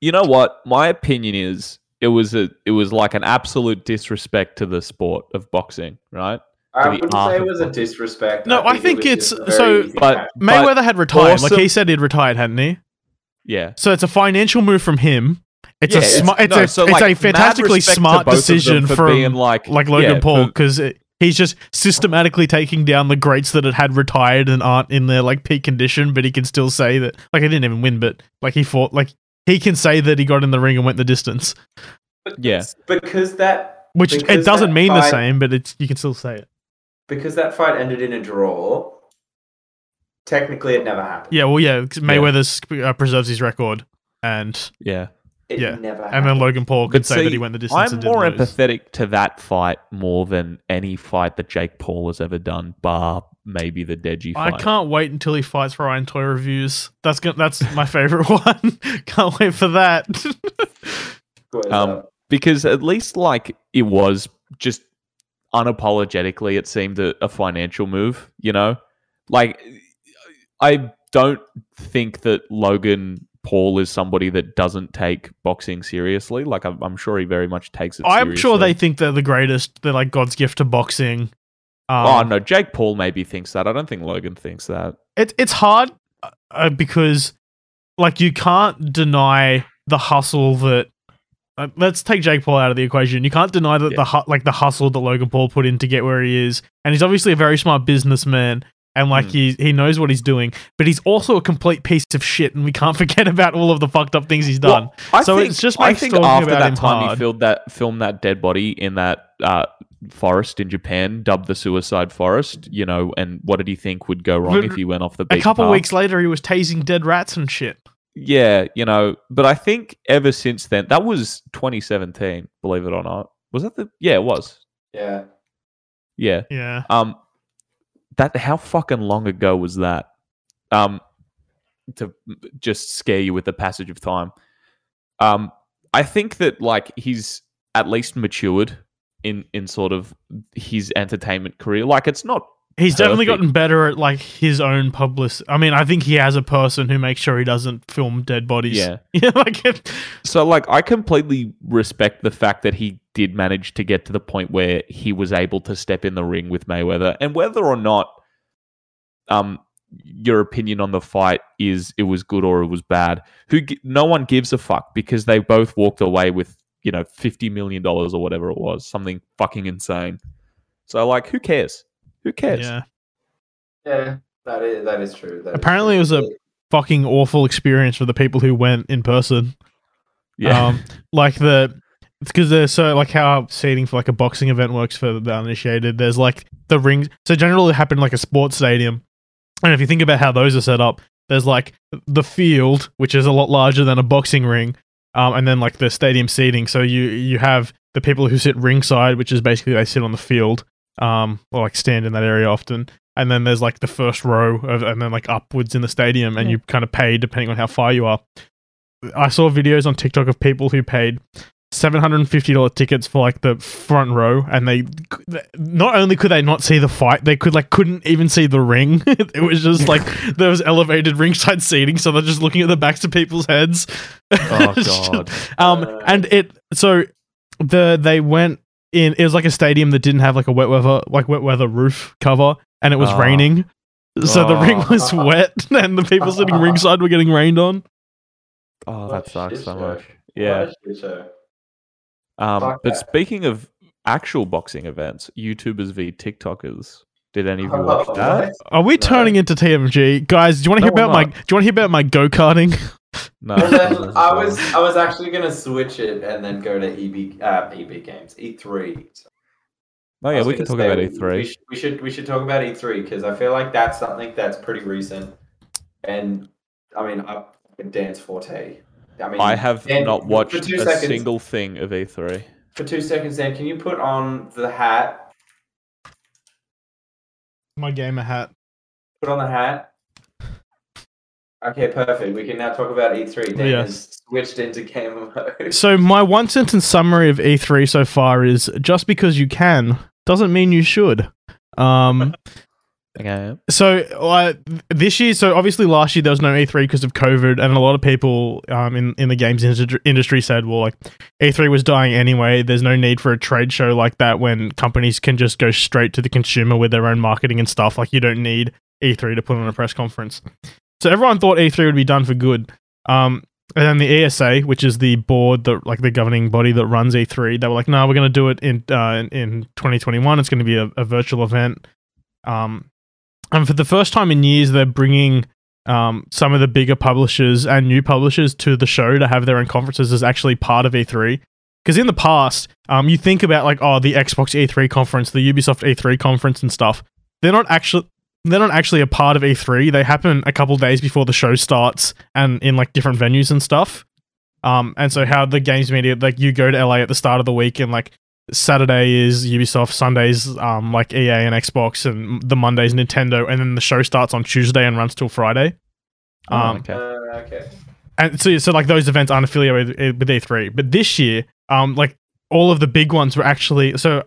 You know what? My opinion is it was a it was like an absolute disrespect to the sport of boxing, right? I wouldn't say it was a disrespect. No, I think it it's- so- very easy But- Mayweather had retired. Like he said he'd retired, hadn't he? Yeah. So it's a financial move from him. It's Yeah, a sma- it's, no, a so, it's like, a fantastically smart both of them decision for from being like like Logan yeah, Paul because he's just systematically taking down the greats that had had retired and aren't in their like peak condition, but he can still say that like he didn't even win, but like he fought like he can say that he got in the ring and went the distance, Yeah. because that which Because it doesn't that mean the same, but it's you can still say it. Because that fight ended in a draw. Technically, it never happened. Yeah, well, yeah, 'cause Mayweather uh, preserves his record, and yeah. It yeah. never Happened. and then. Logan Paul could But say see, that he went the distance. I'm and didn't more lose. empathetic to that fight more than any fight that Jake Paul has ever done, bar maybe the Deji fight. I can't wait until he fights for Ryan Toys Review. That's go- that's my favorite one. can't wait for that. Um, uh, because at least like it was just unapologetically it seemed a, a financial move you know like i don't think that logan paul is somebody that doesn't take boxing seriously like i'm, I'm sure he very much takes it I'm sure they think they're the greatest. They're like God's gift to boxing. Um, oh no jake paul maybe thinks that i don't think logan thinks that it, it's hard uh, because like you can't deny the hustle that uh, let's take Jake Paul out of the equation. You can't deny that Yeah. the hu- like the hustle that Logan Paul put in to get where he is, and he's obviously a very smart businessman. and like Mm. he he knows what he's doing, but he's also a complete piece of shit, and we can't forget about all of the fucked up things he's done. Well, I So think, it's just I think after that time he filmed that filmed that dead body in that uh, forest in Japan, dubbed the suicide forest. You know, and what did he think would go wrong But if he went off the a couple path? weeks later, he was tasing dead rats and shit. Yeah, you know, but I think ever since then, that was 2017. Believe it or not, was that the? Yeah, it was. Yeah. Yeah. Yeah, Um, that how fucking long ago was that? Um, to just scare you with the passage of time. Um, I think that like he's at least matured in in sort of his entertainment career. Like it's not. He's definitely gotten better at like his own public. I mean, I think he has a person who makes sure he doesn't film dead bodies. Yeah. yeah, like it, So like I completely respect the fact that he did manage to get to the point where he was able to step in the ring with Mayweather, and whether or not um your opinion on the fight is it was good or it was bad. Who no one gives a fuck because they both walked away with you know fifty million dollars or whatever it was, something fucking insane. So like, who cares? Who cares? yeah. Yeah. That is that is true. That is Apparently true. it was a- Fucking awful experience for the people who went in person. Yeah. Um, like the because there's so like how seating for like a boxing event works for the uninitiated. There's like the rings. So generally, it happened like a sports stadium, and if you think about how those are set up, there's like the field, which is a lot larger than a boxing ring, um, and then like the stadium seating. So you you have the people who sit ringside, which is basically they sit on the field, um, or like stand in that area often. And then there's like the first row, of, and then like upwards in the stadium, and Yeah. you kind of pay depending on how far you are. I saw videos on TikTok of people who paid seven hundred and fifty dollar tickets for like the front row, and they not only could they not see the fight, they could like couldn't even see the ring. it was just like there was elevated ringside seating, so they're just looking at the backs of people's heads. oh god. um, and it so the they went in. It was like a stadium that didn't have like a wet weather like wet weather roof cover, and it was Oh. raining. So the ring Oh. was wet, and the people sitting ringside were getting rained on. Oh, that a sucks so show. much. Yeah. a. Um, Fuck but that. speaking of actual boxing events, YouTubers v TikTokers. Did any of you Oh, watch that? what? Are we turning into TMG, guys? Do you want to hear No, about my? Do you want to hear about my go karting? No. Well, this then I was I was actually gonna switch it and then go to EB uh, EB games E3. Oh yeah, we can talk about E3. should, we should we should talk about E3 because I feel like that's something that's pretty recent, and I mean I can dance forte. I mean I have Dan, not watched a seconds- single thing of E E3. For two seconds, Dan, can you put on the hat? My gamer hat. Put on the hat. Okay, perfect. We can now talk about E3. Dan Yes. has switched into game mode. So my one sentence summary of E3 so far is: just because you can doesn't mean you should. Um. Okay. So uh, this year, so obviously last year there was no E3 because of COVID, and a lot of people um, in in the games industry industry said, well, like E3 was dying anyway. There's no need for a trade show like that when companies can just go straight to the consumer with their own marketing and stuff. Like you don't need E3 to put on a press conference. So everyone thought E3 would be done for good. Um, and then the ESA, which is the board that like the governing body that runs E3, they were like, no, we're going to do it in uh, in, in 2021. It's going to be a, a virtual event. Um, and for the first time in years, they're bringing um, some of the bigger publishers and new publishers to the show to have their own conferences as actually part of E3. Because in the past, um, you think about like oh the Xbox E3 conference, the Ubisoft E3 conference, and stuff. They're not actually they're not actually a part of E3. They happen a couple days before the show starts and in like different venues and stuff. Um, and so how the games media like you go to LA at the start of the week and like Saturday is Ubisoft, Sundays um like EA and Xbox, and the Mondays Nintendo, and then the show starts on Tuesday and runs till Friday. Oh, Um, okay. Uh, okay. and so so like those events aren't affiliated with, with E3, but this year, um, like all of the big ones were actually so.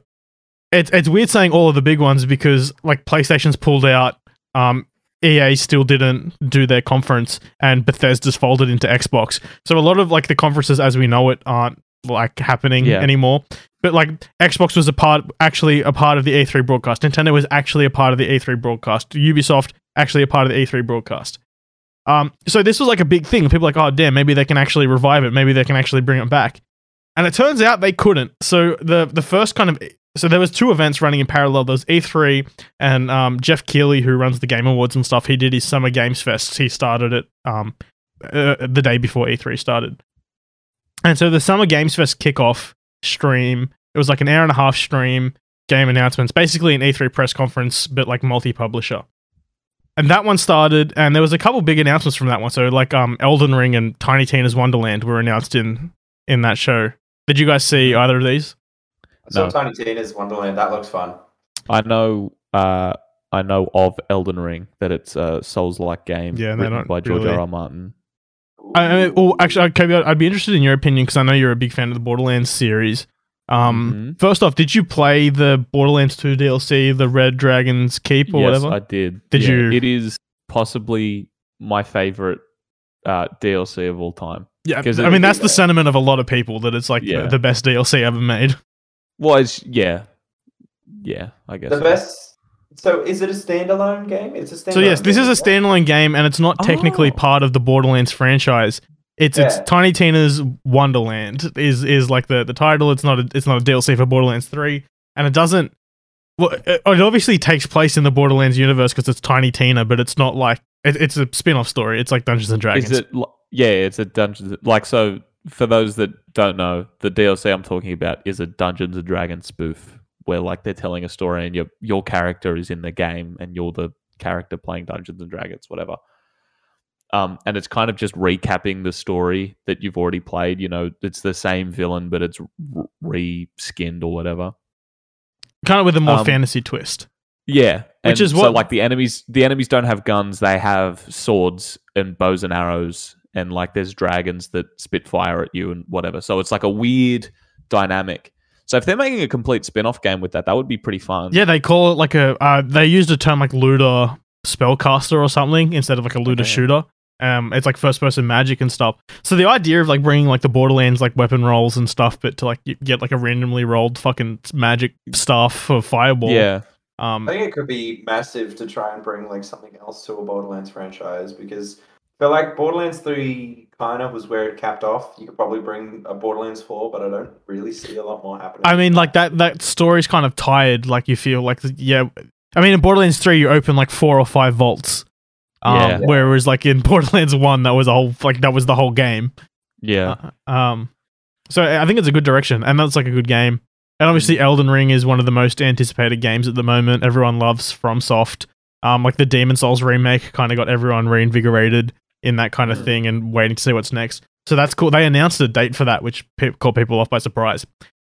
It's it's weird saying all of the big ones because like PlayStation's pulled out, um, EA still didn't do their conference, and Bethesda's folded into Xbox. So a lot of like the conferences as we know it aren't like happening Yeah. anymore. But like Xbox was a part, actually a part of the E3 broadcast. Nintendo was actually a part of the E3 broadcast. Ubisoft actually a part of the E3 broadcast. Um, so this was like a big thing. People were like, oh damn, maybe they can actually revive it. Maybe they can actually bring it back. And it turns out they couldn't. So the the first kind of so there was two events running in parallel. There was E3 and um, Geoff Keighley, who runs the Game Awards and stuff. He did his Summer Games Fest. He started it um, uh, the day before E3 started, and so the Summer Games Fest kickoff stream. It was like an hour and a half stream, game announcements, basically an E3 press conference, but like multi-publisher. And that one started, and there was a couple big announcements from that one. So like um, Elden Ring and Tiny Tina's Wonderland were announced in in that show. Did you guys see either of these? So No. Tiny Tina's Wonderland, that looks fun. I know. Uh, I know of Elden Ring that it's a Souls-like game. Yeah, written don't by George really- R. R. Martin. I, I mean, well, actually, okay, I'd be interested in your opinion because I know you're a big fan of the Borderlands series. Um, first off, did you play the Borderlands 2 DLC, the Red Dragon's Keep or yes, whatever? I did. Did Yeah, you- It is possibly my favorite uh, DLC of all time. Yeah, 'cause I mean that's the sentiment of a lot of people that it's like Yeah. the, the best DLC ever made. Well, it's yeah, yeah. I guess The so. best. So is it a standalone game? It's a standalone. So yes, this is a standalone game, and it's not technically Oh. part of the Borderlands franchise. It's it's Tiny Tina's Wonderland is is like the the title. It's not a, it's not a DLC for Borderlands Three, and it doesn't. Well, it, it obviously takes place in the Borderlands universe because it's Tiny Tina, but it's not like it, it's a spin-off story. It's like Dungeons and Dragons. Is it? Yeah, it's a Dungeons. Like so, for those that don't know, the DLC I'm talking about is a Dungeons and Dragons spoof, where like they're telling a story and your your character is in the game and you're the character playing Dungeons and Dragons, whatever. Um, and it's kind of just recapping the story that you've already played. You know, it's the same villain, but it's re-skinned or whatever. kind of with a more um, fantasy twist. Yeah, Which and is so what- like the enemies. The enemies don't have guns; they have swords and bows and arrows, and like there's dragons that spit fire at you and whatever. So it's like a weird dynamic. So if they're making a complete spin-off game with that, that would be pretty fun. Yeah, they call it like a. Uh, they used a term like looter spellcaster or something instead of like a looter Okay. shooter. Um, it's like first person magic and stuff. So the idea of like bringing like the Borderlands like weapon rolls and stuff, but to like get like a randomly rolled fucking magic stuff for fireball. yeah, Um, I think it could be massive to try and bring like something else to a Borderlands franchise because I feel like Borderlands Three kind of was where it capped off. You could probably bring a Borderlands Four, but I don't really see a lot more happening. I mean, like that that story's kind of tired. Like you feel like yeah. I mean, in Borderlands three, you open like four or five vaults. Um, Yeah. Whereas like in Borderlands one, that was a whole like that was the whole game. yeah. Uh, um, so I think it's a good direction, and that's like a good game. And obviously, Mm. Elden Ring is one of the most anticipated games at the moment. Everyone loves FromSoft. Um, like the Demon Souls remake kind of got everyone reinvigorated in that kind of Mm. thing and waiting to see what's next. So that's cool. They announced a date for that, which pe- caught people off by surprise.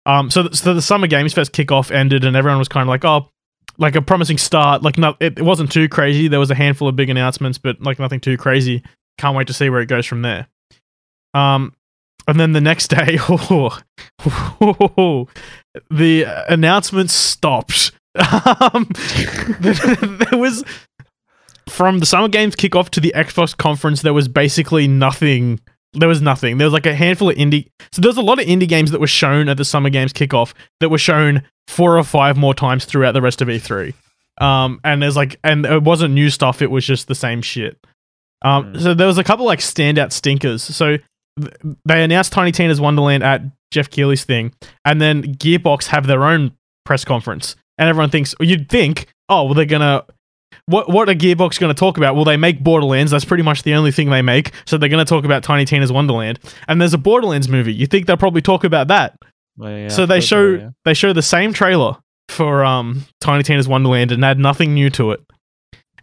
Um, so, th- so the Summer Games Fest kickoff ended, and everyone was kind of like, "Oh, like a promising start." Like, no, it, it wasn't too crazy. There was a handful of big announcements, but like nothing too crazy. Can't wait to see where it goes from there. Um, and then the next day, the announcements stopped. Um, there was from the Summer Games kickoff to the Xbox conference. There was basically nothing. There was nothing. There was like a handful of indie. So there's a lot of indie games that were shown at the Summer Games kickoff that were shown four or five more times throughout the rest of E3. Um, and there's like, and it wasn't new stuff. It was just the same shit. Um, Mm. so there was a couple like standout stinkers. So th- they announced Tiny Tina's Wonderland at Geoff Keighley's thing, and then Gearbox have their own press conference, and everyone thinks you'd think, oh, well, they're gonna. What what are Gearbox going to talk about? Well, they make Borderlands. That's pretty much the only thing they make. So they're going to talk about Tiny Tina's Wonderland, and there's a Borderlands movie. You think they'll probably talk about that? Well, yeah, so they show yeah. they show the same trailer for um Tiny Tina's Wonderland and add nothing new to it.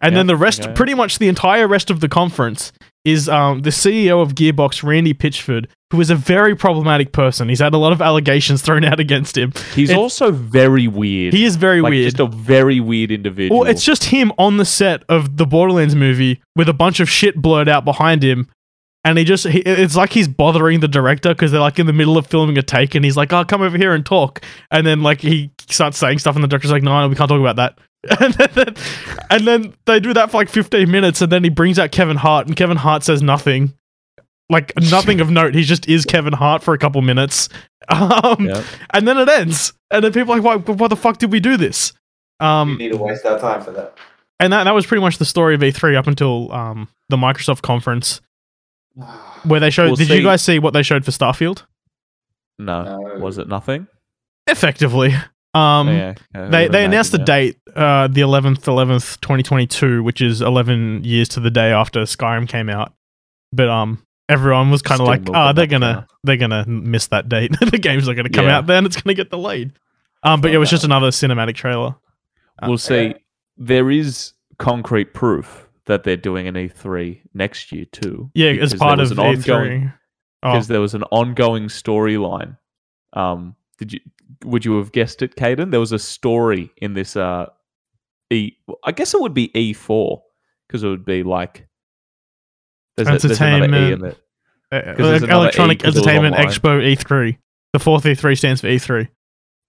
And Yeah, then the rest, pretty much the entire rest of the conference is um the CEO of Gearbox, Randy Pitchford, who is a very problematic person. He's had a lot of allegations thrown out against him. He's also very weird. He is very like, weird. Just a very weird individual. Well, it's just him on the set of the Borderlands movie with a bunch of shit blurred out behind him. And he just, he, it's like he's bothering the director because they're like in the middle of filming a take and he's like, oh, come over here and talk. And then like he starts saying stuff and the director's like, no, no, we can't talk about that. And then, and then they do that for like 15 minutes and then he brings out Kevin Hart and Kevin Hart says nothing. Like nothing of note. He just is Kevin Hart for a couple minutes. Um, Yeah. And then it ends. And then people are like, why, why the fuck did we do this? we Um, need to waste our time for that. and that, that was pretty much the story of E3 up until um, the Microsoft conference where they showed. Well, did you guys see what they showed for Starfield? No, No. was it nothing? Effectively. Um, yeah, I they they announced the imagine, date, uh, the eleventh, eleventh, twenty twenty two, which is eleven years to the day after Skyrim came out. But um, everyone was kind of like, milking oh, they're gonna cow." they're gonna miss that date. the game's not gonna come Yeah. out then. It's gonna get delayed. Um, but yeah, it was just another cinematic trailer. yeah. We'll see. There is concrete proof that they're doing an E3 next year too. Yeah, because as part of an E ongoing- three. Oh, because there was an ongoing storyline. Um, did you would you have guessed it, Kaden? There was a story in this. Uh, E. I guess it would be E four because it would be like there's, a, there's E in Entertainment. it. uh, there's Electronic E 'cause it was Entertainment. Expo E three. The fourth E three stands for E three.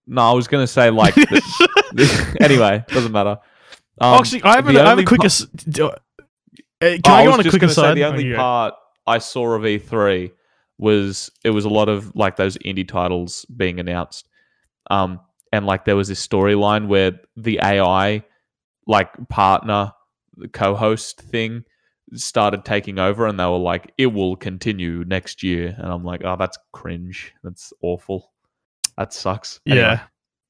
No, I was gonna say like. the- anyway, doesn't matter. Um, Actually, I have, a, I have a quick. ass- uh, can Oh, I go on a quick aside? the Oh, only go. part I saw of E3 was it was a lot of like those indie titles being announced, um, and like there was this storyline where the AI like partner, the co-host thing started taking over, and they were like, "It will continue next year," and I'm like, "Oh, that's cringe. That's awful. That sucks." Anyway, Yeah.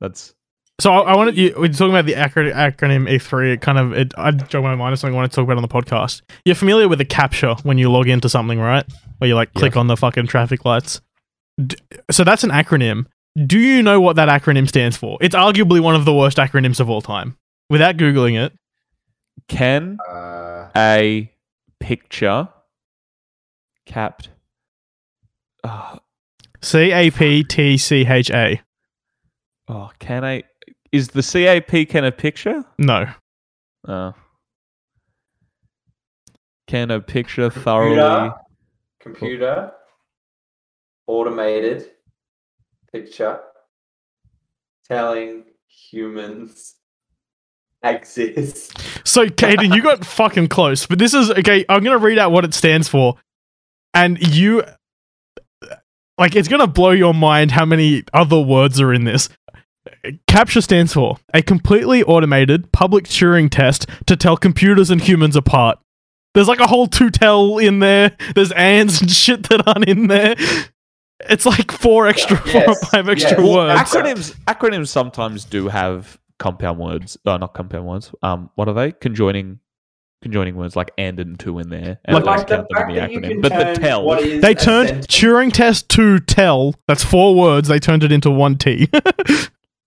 that's So I, I wanted you. We're talking about the acro- acronym E3. It kind of it. I jogged my mind. It's something I want to talk about on the podcast. You're familiar with the CAPTCHA when you log into something, right? Where you like click Yes. on the fucking traffic lights. D- so that's an acronym. Do you know what that acronym stands for? It's arguably one of the worst acronyms of all time. Without googling it, can Uh, a picture capped. Oh, C A P T C H A. oh, can I? Is the CAP can a picture? No. Uh, can a picture thoroughly? computer, computer, automated picture telling humans exist. So, Kaden, you got fucking close, but this is okay. I'm gonna read out what it stands for, and you, like, it's gonna blow your mind how many other words are in this. CAPTCHA stands for a completely automated public Turing test to tell computers and humans apart. There's like a whole to tell in there. There's ands and shit that aren't in there. It's like four extra, four or five extra yes. Words. acronyms acronyms sometimes do have compound words. Uh, not compound words. Um, what are they? Conjoining conjoining words like and and to in there. And Like- those Like the count them fact in the that you acronym. can But the turn tell. what is They turned sentence- Turing test to tell. That's four words. They turned it into one T.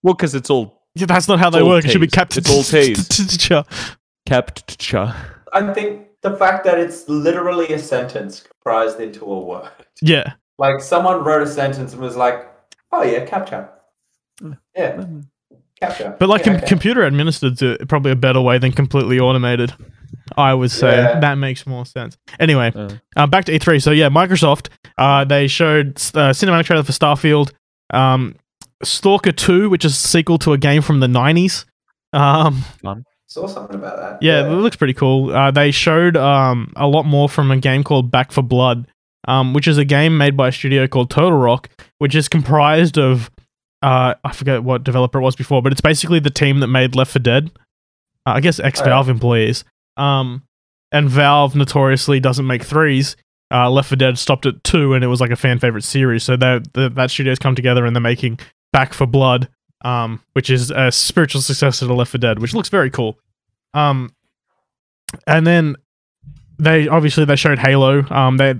Well, because it's all Yeah, That's not how they all work. It should be Ts. kept. It's all Ts. Ts. kept. I think the fact that it's literally a sentence comprised into a word. Yeah, Like someone wrote a sentence and was like, "Oh yeah, CAPTCHA." Yeah, CAPTCHA. but like yeah, com- okay. computer administered is probably a better way than completely automated. I would say Yeah. that makes more sense. Anyway, Uh, uh, back to E3. So yeah, Microsoft. Uh, they showed uh, cinematic trailer for Starfield, um, Stalker Two, which is a sequel to a game from the '90s. Um, saw something about that. Yeah, it looks pretty cool. Uh, they showed um, a lot more from a game called Back 4 Blood, um, which is a game made by a studio called Turtle Rock, which is comprised of uh, I forget what developer it was before, but it's basically the team that made Left 4 Dead. Uh, I guess ex Valve employees. Um, and Valve notoriously doesn't make threes. Uh, Left 4 Dead stopped at two, and it was like a fan favorite series. So that that that studio's come together and they're making Back 4 Blood, um, which is a spiritual successor to Left 4 Dead, which looks very cool. Um, and then they obviously they showed Halo. Um, they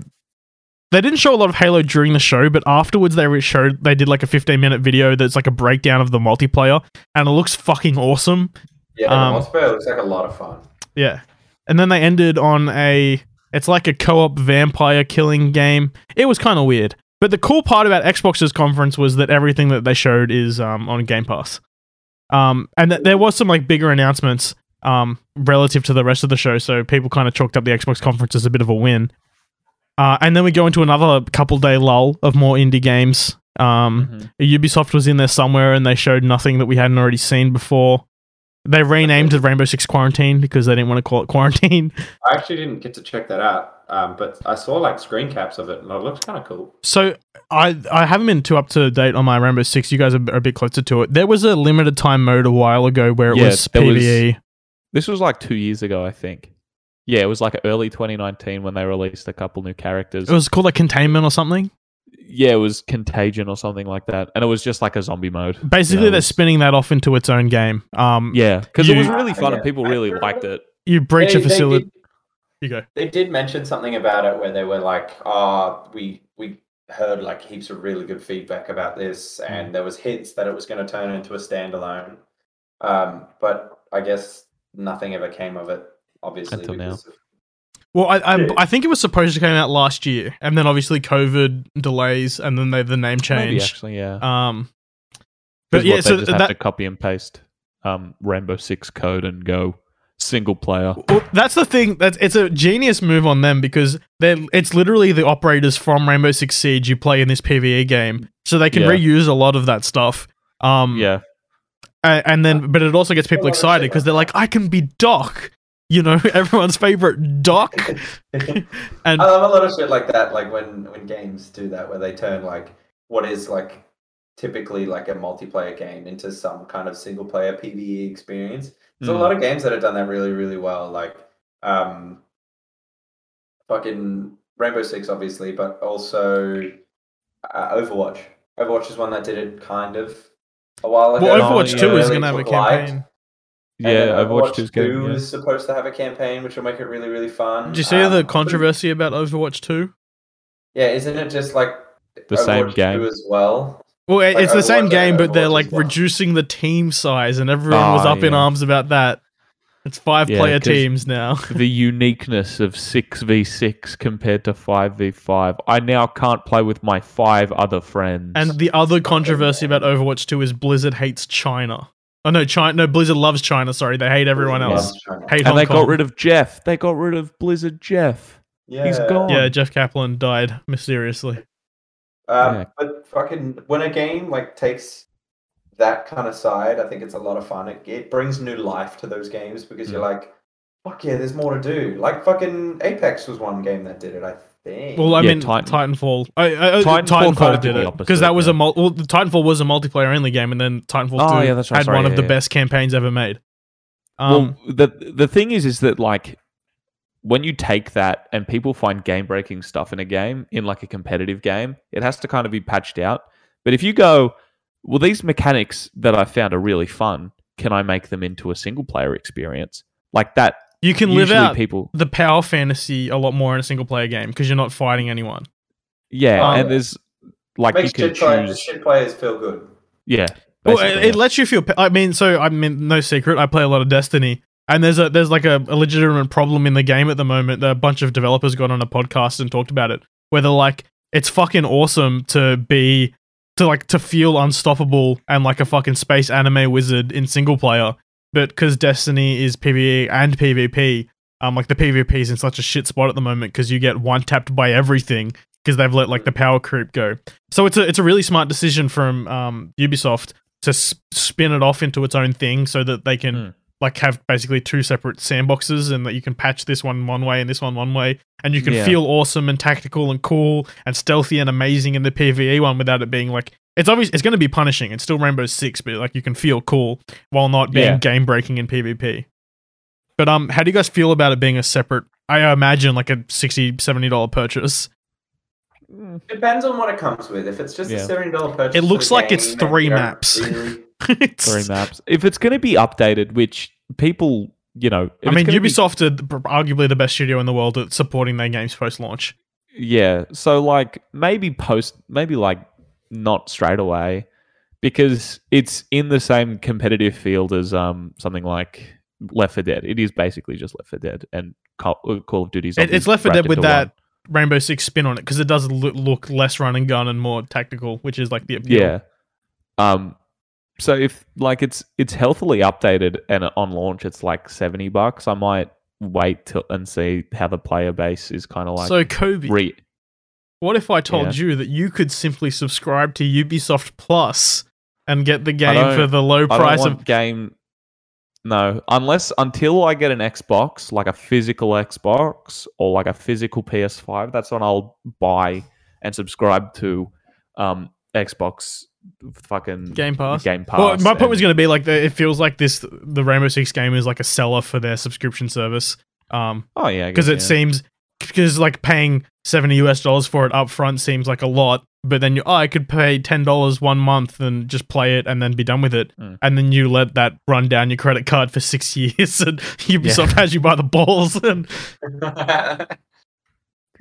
they didn't show a lot of Halo during the show, but afterwards they showed they did like a 15 minute video that's like a breakdown of the multiplayer, and it looks fucking awesome. Yeah, um, the multiplayer looks like a lot of fun. Yeah. And then they ended on a it's like a co-op vampire killing game. It was kind of weird. But the cool part about Xbox's conference was that everything that they showed is um, on Game Pass. Um, and th- there was some like bigger announcements um, relative to the rest of the show, so people kind of chalked up the Xbox conference as a bit of a win. Uh, and then we go into another couple day lull of more indie games. Um, mhm. Ubisoft was in there somewhere and they showed nothing that we hadn't already seen before. They renamed it Rainbow Six Quarantine because they didn't want to call it Quarantine. I actually didn't get to check that out, um, but I saw like screen caps of it, and it looks kind of cool. So I I haven't been too up to date on my Rainbow Six. You guys are, are a bit closer to it. There was a limited time mode a while ago where it Yeah, was there was- PVE. This was like two years ago, I think. Yeah, it was like early 2019 when they released a couple new characters. It was called like Containment or something. yeah, it was Contagion or something like that, and it was just like a zombie mode. Basically, Yeah, it they're was- spinning that off into its own game. Um, Yeah, because it was really fun Yeah. and people really liked it. you breach They- a facility. did- You go. They did mention something about it where they were like, "Ah, we we heard like heaps of really good feedback about this, Mm. and there was hints that it was going to turn into a standalone." Um, but I guess nothing ever came of it. Obviously, Until now. of- Well, I, I Yeah. I think it was supposed to come out last year, and then obviously COVID delays, and then they the name Maybe change. actually, yeah. Um, But but yeah, they so just have to copy and paste um, Rainbow Six code and go single player. Well, that's the thing. That's it's a genius move on them because they're it's literally the operators from Rainbow Six Siege you play in this PVE game, so they can Yeah. reuse a lot of that stuff. Um, Yeah, a- and then but it also gets people lot of shit excited because they're like, I can be Doc, you know, everyone's favorite Doc, and I love a lot of shit like that. Like when when games do that, where they turn like what is like typically like a multiplayer game into some kind of single player PVE experience. There's Mm. a lot of games that have done that really really well. Like um, fucking Rainbow Six, obviously, but also uh, Overwatch. Overwatch is one that did it kind of a while ago. well, Overwatch. Two is gonna have a campaign. light. Campaign. And then yeah. Overwatch 2 is Two getting. Yeah. is supposed to have a campaign, which will make it really really fun. Did you see Um, the controversy about Overwatch Two? Yeah, isn't it just like The same game. 2 as well? Well, it- Like it's the same Overwatch game, but they're like well. reducing the team size, and everyone was Ah, up in arms about that. It's five Yeah, player 'cause- teams now. the uniqueness of 6v6 compared to 5v5. I now can't play with my five other friends. And the other controversy about Overwatch 2 is Blizzard hates China. Oh no, China. No, Blizzard loves China. Sorry, they hate everyone Yeah. else. Hate and Hong they Kong. got rid of Jeff. They got rid of Blizzard Jeff. Yeah. He's gone. Yeah, Jeff Kaplan died mysteriously. Um, Yeah. But fucking, when a game like takes that kind of side, I think it's a lot of fun. It, it brings new life to those games because you're like, fuck yeah, there's more to do. Like fucking Apex was one game that did it, I think. Well, I Yeah, mean, Titan- Titanfall. I, I, Titanfall Titanfall, did did it because that was a mul- well, Titanfall was a multiplayer only game, and then Titanfall Oh, 2 yeah, that's right, had sorry, one of the yeah. best campaigns ever made. Um, well, the the thing is, is that like when you take that and people find game breaking stuff in a game, in like a competitive game, it has to kind of be patched out. But if you go, well, these mechanics that I found are really fun. Can I make them into a single player experience like that? You can live out people. the power fantasy a lot more in a single player game because you're not fighting anyone. Yeah, Um, and there's like makes you can shit, choose. shit players feel good. Yeah, Well, basically, it, it lets you feel. I mean, so I mean, no secret. I play a lot of Destiny, and there's a there's like a, a legitimate problem in the game at the moment. That a bunch of developers got on a podcast and talked about it, where they're like, it's fucking awesome to be to like to feel unstoppable and like a fucking space anime wizard in single player, but because Destiny is PVE and PvP, um, like the PvP is in such a shit spot at the moment because you get one tapped by everything because they've let like the power creep go. So it's a it's a really smart decision from um, Ubisoft to s- spin it off into its own thing so that they can Hmm. Like have basically two separate sandboxes and that you can patch this one one way and this one one way and you can Yeah. feel awesome and tactical and cool and stealthy and amazing in the PvE one without it being like it's obvious it's going to be punishing. It's still Rainbow Six, but like you can feel cool while not being Yeah. game breaking in PvP. But um, how do you guys feel about it being a separate? I imagine like a 60 70 dollar purchase. Depends on what it comes with. If it's just Yeah. a seventy dollar purchase, It looks like it's game, then three maps. really- It's- three maps. If it's going to be updated, which people, you know, I mean, gonna be- Ubisoft are arguably the best studio in the world at supporting their games post launch. Yeah. So like maybe post maybe like not straight away because it's in the same competitive field as um something like Left 4 Dead. It is basically just Left 4 Dead and Call, uh, Call of Duty. It, it's Left 4 Dead with that one. Rainbow Six spin on it because it does look, look less run and gun and more tactical, which is like the appeal. Yeah. Um so if like it's it's healthily updated and on launch it's like 70 bucks, I might wait till and see how the player base is kind of like so Coby, re- what if I told Yeah. you that you could simply subscribe to Ubisoft Plus and get the game for the low price want of? game. No, unless until I get an Xbox, like a physical Xbox or like a physical PS5, that's when I'll buy and subscribe to um, Xbox fucking Game Pass? Game Pass. Well, my point and- was going to be like the, it feels like this the Rainbow Six game is like a seller for their subscription service. Um, oh yeah, because it yeah. seems because like paying 70 US dollars for it up front seems like a lot but then you oh I could pay ten dollars one month and just play it and then be done with it, Mm. and then you let that run down your credit card for six years, and Ubisoft has you by the balls. And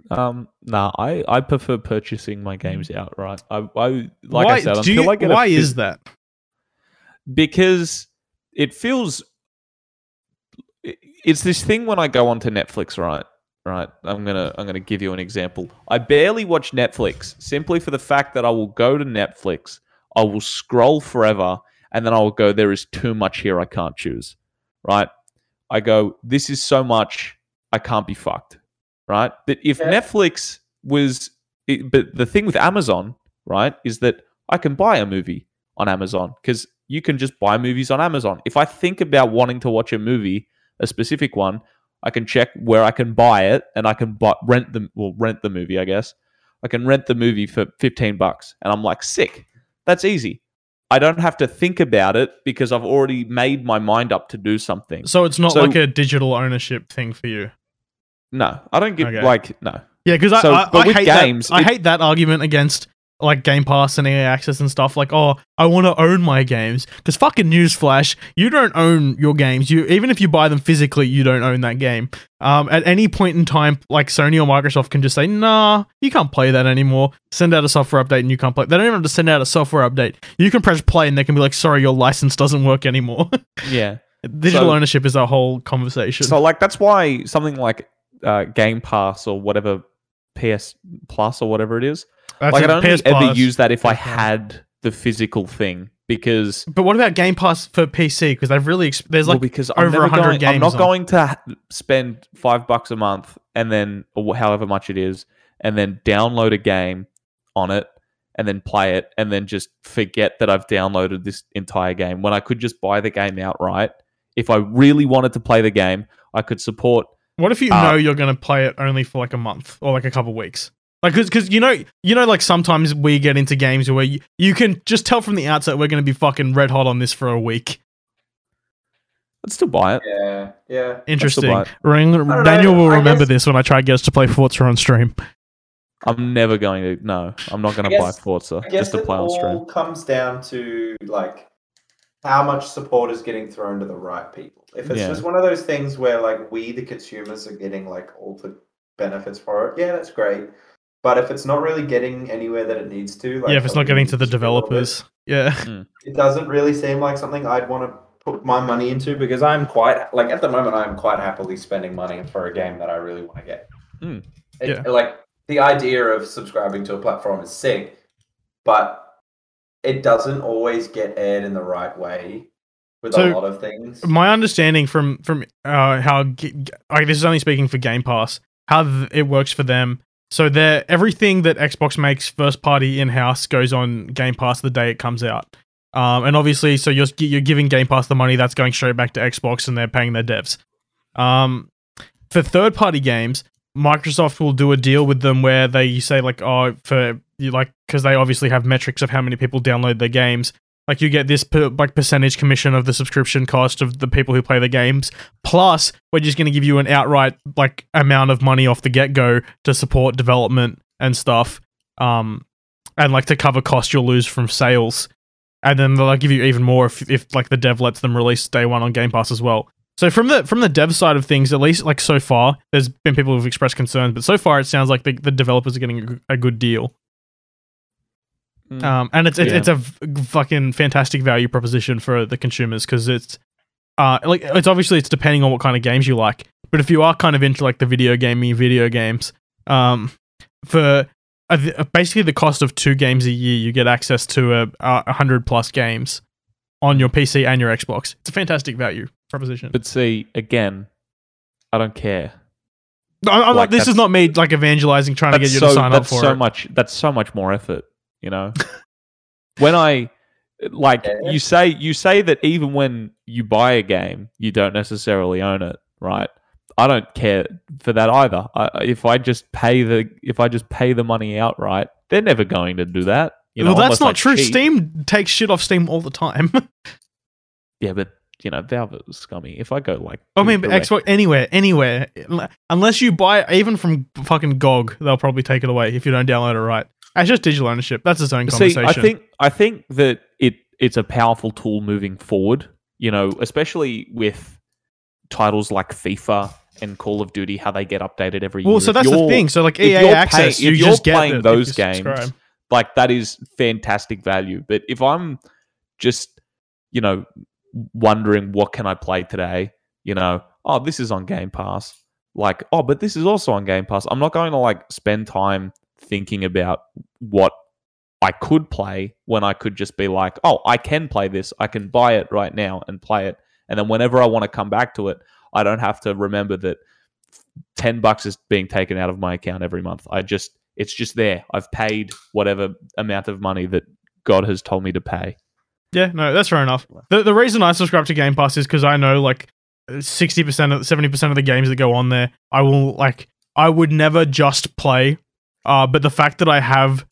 Um, nah, I, I prefer purchasing my games outright. I, I like why, I said, until you- I get a why phys- is that? because it feels it's this thing when I go onto Netflix, right? Right. I'm gonna I'm gonna give you an example. I barely watch Netflix simply for the fact that I will go to Netflix, I will scroll forever, and then I will go, there is too much here I can't choose. Right? I go, this is so much, I can't be fucked. Right? That if Yeah. Netflix was it, but the thing with Amazon, right, is that I can buy a movie on Amazon because you can just buy movies on Amazon. If I think about wanting to watch a movie, a specific one, I can check where I can buy it and I can buy, rent the well rent the movie. I guess I can rent the movie for fifteen bucks, and I'm like sick. That's easy. I don't have to think about it because I've already made my mind up to do something. So it's not So- like a digital ownership thing for you. No, I don't get Okay. like no. Yeah, because I, So, I, but I hate games, that. I it- hate that argument against like Game Pass and EA Access and stuff. Like, oh, I want to own my games because fucking newsflash, you don't own your games. You even if you buy them physically, you don't own that game. Um, at any point in time, like Sony or Microsoft can just say, nah, you can't play that anymore. Send out a software update and you can't play. They don't even have to send out a software update. You can press play and they can be like, sorry, your license doesn't work anymore. Yeah. Digital So- ownership is a whole conversation. So like that's why something like uh, Game Pass or whatever PS Plus or whatever it is. That's like I'd only PS ever Plus. use that if I had the physical thing because But what about Game Pass for PC? Because they've really ex- there's well, like because I'm over never 100 going, I'm not on- going to ha- spend five bucks a month and then or however much it is, and then download a game on it and then play it and then just forget that I've downloaded this entire game when I could just buy the game outright. If I really wanted to play the game, I could support What if you Uh, know you're going to play it only for like a month or like a couple weeks? Like, because cause, you know, you know, like sometimes we get into games where you, you can just tell from the outset we're going to be fucking red hot on this for a week. I'd still buy it. yeah, yeah. Interesting. buy it. Ring, know, Daniel will I remember guess- this when I try to get us to play Forza on stream. I'm never going to. No, I'm not going to buy Forza just to play on all stream. comes down to like how much support is getting thrown to the right people. If it's Yeah. just one of those things where like we the consumers are getting like all the benefits for it, yeah, that's great. But if it's not really getting anywhere that it needs to, like yeah, if it's not getting to the leagues or whatever, developers. Yeah. it doesn't really seem like something I'd want to put my money into because I'm quite like at the moment I'm quite happily spending money for a game that I really want to get. Hmm. It- Yeah. Like the idea of subscribing to a platform is sick, but it doesn't always get aired in the right way with So, a lot of things. My understanding from from uh, how like, this is only speaking for Game Pass, how th- it works for them. So they everything that Xbox makes first party in house goes on Game Pass the day it comes out. Um, and obviously, so you're you're giving Game Pass the money that's going straight back to Xbox, and they're paying their devs. Um, for third party games, Microsoft will do a deal with them where they say like, oh, for you like because they obviously have metrics of how many people download their games. Like you get this per, like percentage commission of the subscription cost of the people who play the games. Plus, we're just going to give you an outright like amount of money off the get go to support development and stuff. Um, and like to cover costs you'll lose from sales. And then they'll like, give you even more if, if like the dev lets them release day one on Game Pass as well. So from the from the dev side of things, at least like so far, there's been people who've expressed concerns, but so far it sounds like the, the developers are getting a good deal. Mm. Um, and it's it's, Yeah. it's a v- fucking fantastic value proposition for the consumers because it's uh like it's obviously it's depending on what kind of games you like, but if you are kind of into like the video gaming video games, um, for uh, uh, basically the cost of two games a year, you get access to a, a hundred plus games on your PC and your Xbox. It's a fantastic value proposition. But see, again, I don't care. I'm, I'm like, like, this is not me like evangelizing, trying to get you so to sign up that's for so it. much. That's so much more effort. You know, when I like Yeah. you say you say that even when you buy a game, you don't necessarily own it, right? I don't care for that either. I, if I just pay the if I just pay the money outright, they're never going to do that. You know, well, that's not true. cheat. Steam takes shit off Steam all the time. Yeah, but you know, Valve is scummy. If I go like, I mean, direct- Xbox anywhere, anywhere, unless you buy even from fucking GOG, they'll probably take it away if you don't download it right. It's just digital ownership. That's its own See, conversation. I think I think that it it's a powerful tool moving forward. You know, especially with titles like FIFA and Call of Duty, how they get updated every year. well, so If that's the thing. So like if EA access, you if you're just get playing it those you games, subscribe. like that is fantastic value. But if I'm just, you know, wondering what can I play today, you know, oh, this is on Game Pass. Like, oh, but this is also on Game Pass. I'm not going to like spend time thinking about what I could play when I could just be like, oh, I can play this. I can buy it right now and play it. And then whenever I want to come back to it, I don't have to remember that 10 bucks is being taken out of my account every month. I just, it's just there. I've paid whatever amount of money that God has told me to pay. Yeah, no, that's fair enough. The the reason I subscribe to Game Pass is because I know like sixty percent of seventy percent of the games that go on there, I will like I would never just play. Uh, but the fact that I have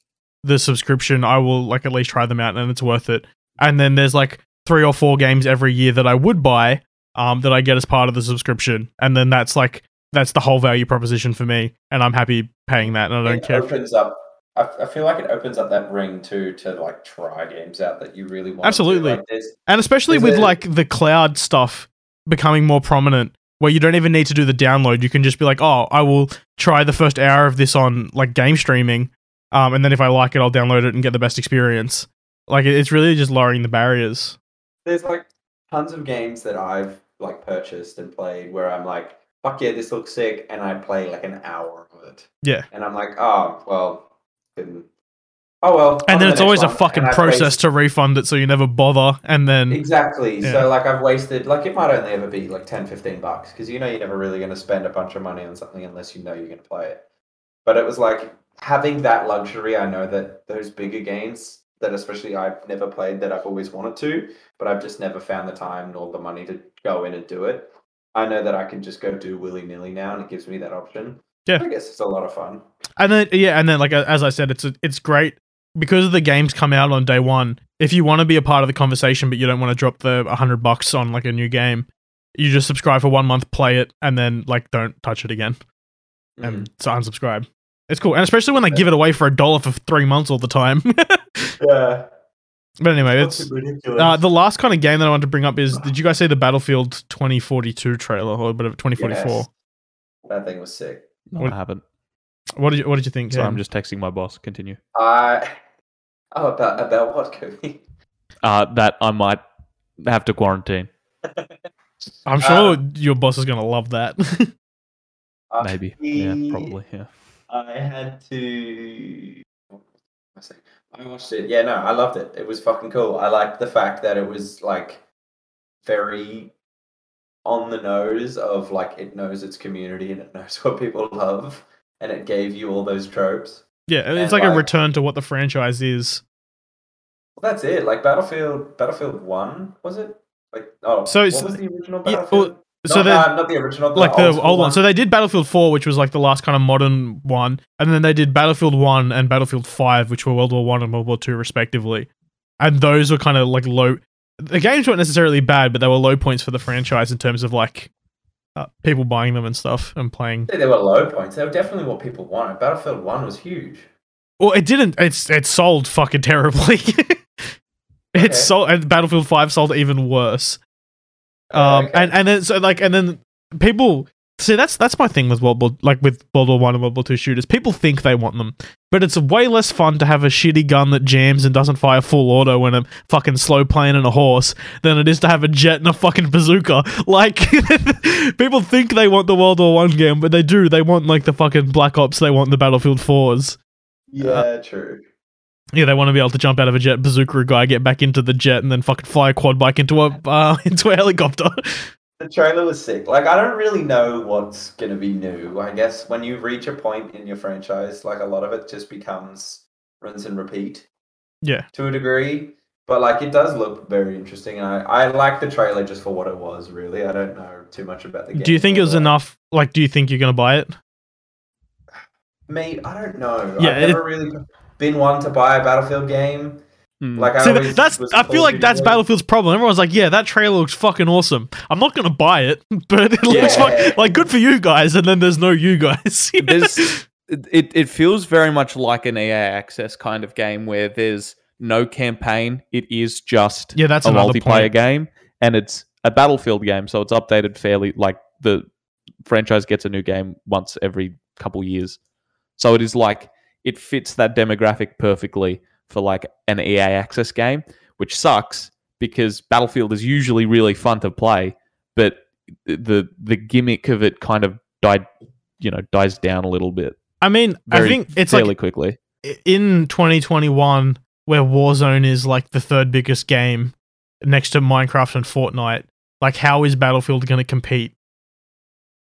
the subscription, I will like at least try them out, and it's worth it. And then there's like three or four games every year that I would buy, um, that I get as part of the subscription, and then that's like that's the whole value proposition for me, and I'm happy paying that, and I don't it care. opens up. I, I feel like it opens up that ring too to like try games out that you really want. Absolutely. Like, And especially with it- like the cloud stuff becoming more prominent, where you don't even need to do the download. You can just be like, oh, I will try the first hour of this on like game streaming. Um, and then if I like it, I'll download it and get the best experience. Like it's really just lowering the barriers. there's like tons of games that I've like purchased and played where I'm like, fuck yeah, this looks sick, and I play like an hour of it. Yeah. And I'm like, oh well, couldn't. Oh well. And then the it's always a fucking process wasted- to refund it, so you never bother. And then Exactly. Yeah. So like I've wasted like it might only ever be like 10 15 bucks because you know you're never really going to spend a bunch of money on something unless you know you're going to play it. But it was like having that luxury. I know that those bigger games that especially I've never played that I've always wanted to, but I've just never found the time nor the money to go in and do it. I know that I can just go do willy nilly now, and it gives me that option. Yeah. I guess it's a lot of fun. And then yeah, and then like as I said, it's it's great because the games come out on day one. If you want to be a part of the conversation, but you don't want to drop the hundred bucks on like a new game, you just subscribe for one month, play it, and then like don't touch it again, Mm. and so unsubscribe. It's cool, and especially when they give it away for a dollar for three months all the time. Yeah. but anyway, It's it's ridiculous. uh, the last kind of game that I want to bring up is: Did you guys see the Battlefield 2042 trailer or a bit of 2044? Yes. That thing was sick. No, What- I haven't. What did you What did you think? So I'm just texting my boss. Continue. I. Oh, about about what, Coby? Uh, that I might have to quarantine. I'm sure uh, your boss is gonna love that. Maybe. Yeah, probably. Yeah. I had to. I saying? I watched it. Yeah, no, I loved it. It was fucking cool. I liked the fact that it was like very on the nose of like it knows its community and it knows what people love, and it gave you all those tropes. Yeah, it's And, like a return to what the franchise is. Well, that's it. Like Battlefield, Battlefield One was it? Like oh, So what was the original yeah, Battlefield? well, So not, uh, the original, the like the school old one. So they did Battlefield 4, which was like the last kind of modern one, and then they did Battlefield 1 and Battlefield 5, which were World War 1 and World War 2 respectively. And those were kind of like low the games weren't necessarily bad, but they were low points for the franchise in terms of like uh, people buying them and stuff and playing. They were low points. They were definitely what people wanted. Battlefield One was huge. Well, it didn't. It's it sold fucking terribly. Okay. It's sold, and Battlefield Five sold even worse. Um, okay. and and then so like and then people see that's that's my thing with World War like with World War One and World War Two shooters. People think they want them, but it's way less fun to have a shitty gun that jams and doesn't fire full auto and a fucking slow plane and a horse than it is to have a jet and a fucking bazooka. Like people think they want the World War One game, but they do. They want like the fucking Black Ops. They want the Battlefield Fours. Yeah, true. Yeah, they want to be able to jump out of a jet, bazooka a guy, get back into the jet, and then fucking fly a quad bike into a uh, into a helicopter. The trailer was sick. Like I don't really know what's gonna be new. I guess when you reach a point in your franchise, like a lot of it just becomes rinse and repeat yeah, to a degree. But like it does look very interesting. I I like the trailer just for what it was. Really, I don't know too much about the game. do you think it was enough? Like, do you think you're gonna buy it? Me, I don't know. Yeah, I've never really been one to buy a Battlefield game. Hmm. Like I See, always that's was I feel like that's boy. Battlefield's problem. Everyone's like, yeah, that trailer looks fucking awesome. I'm not gonna buy it, but it looks Yeah. fuck- like good for you guys. And then there's no you guys. there's it, it it feels very much like an EA access kind of game where there's no campaign. It is just Yeah, that's a multiplayer point. game, and it's a battlefield game, so it's updated fairly. Like the franchise gets a new game once every couple years, so it is like it fits that demographic perfectly for like an EA access game, which sucks because Battlefield is usually really fun to play, but the the gimmick of it kind of died, you know, dies down a little bit I mean, I think it's fairly like quickly. in 2021 where Warzone is like the third biggest game next to Minecraft and Fortnite. Like, how is Battlefield going to compete?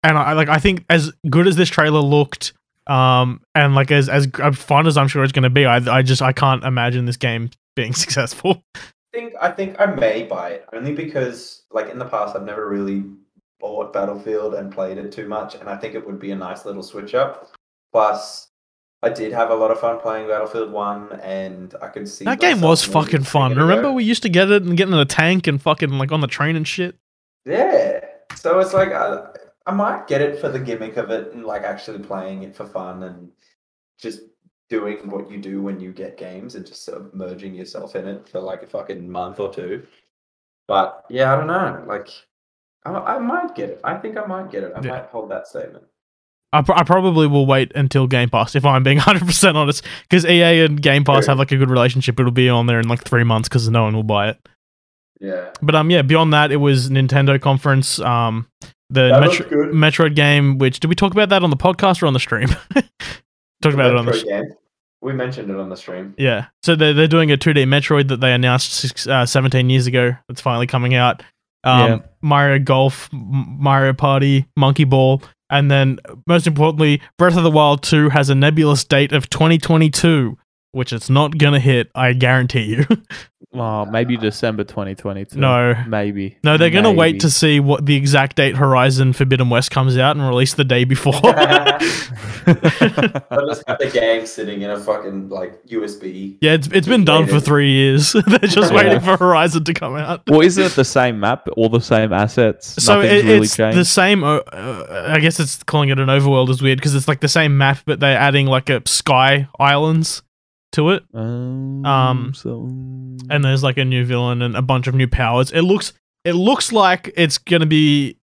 And I like, I think as good as this trailer looked, um, and like as as fun as I'm sure it's going to be, I I just I can't imagine this game being successful. I think I think I may buy it only because like in the past I've never really bought Battlefield and played it too much, and I think it would be a nice little switch up. Plus, I did have a lot of fun playing Battlefield One, and I could see That game was fucking fun. giving it a Remember we used to get it and get in a tank and fucking like on the train and shit. Yeah, so it's like I, I might get it for the gimmick of it and like actually playing it for fun and just doing what you do when you get games and just sort of merging yourself in it for like a fucking month or two. But yeah, I don't know. Like, I, I might get it. I think I might get it. I Yeah. might hold that statement. I, pr- I probably will wait until Game Pass if I'm being 100% honest because EA and Game Pass Sure. have like a good relationship. It'll be on there in like three months because no one will buy it. Yeah, But um, yeah. Beyond that, it was Nintendo conference. Um, the Metro- Metroid game. Which did we talk about that on the podcast or on the stream? Talked about it on the. stream. We mentioned it on the stream. yeah. So they're they're doing a 2D Metroid that they announced six, uh, 17 years ago. That's finally coming out. Um, Yeah. Mario Golf, M- Mario Party, Monkey Ball, and then most importantly, Breath of the Wild 2 has a nebulous date of 2022, which it's not gonna hit. I guarantee you. Oh, maybe December 2022. no. maybe. No, they're gonna wait to see what the exact date Horizon Forbidden West comes out and release the day before. I'll just have the game sitting in a fucking like USB. yeah, it's it's been done for three years. They're just Yeah. waiting for Horizon to come out. well, isn't it the same map? All the same assets? So Nothing's it, really it's changed. the same. Uh, uh, I guess it's calling it an overworld is weird because it's like the same map, but they're adding like a sky islands to it, Um, um, so, and there's like a new villain and a bunch of new powers. It looks it looks like it's gonna be.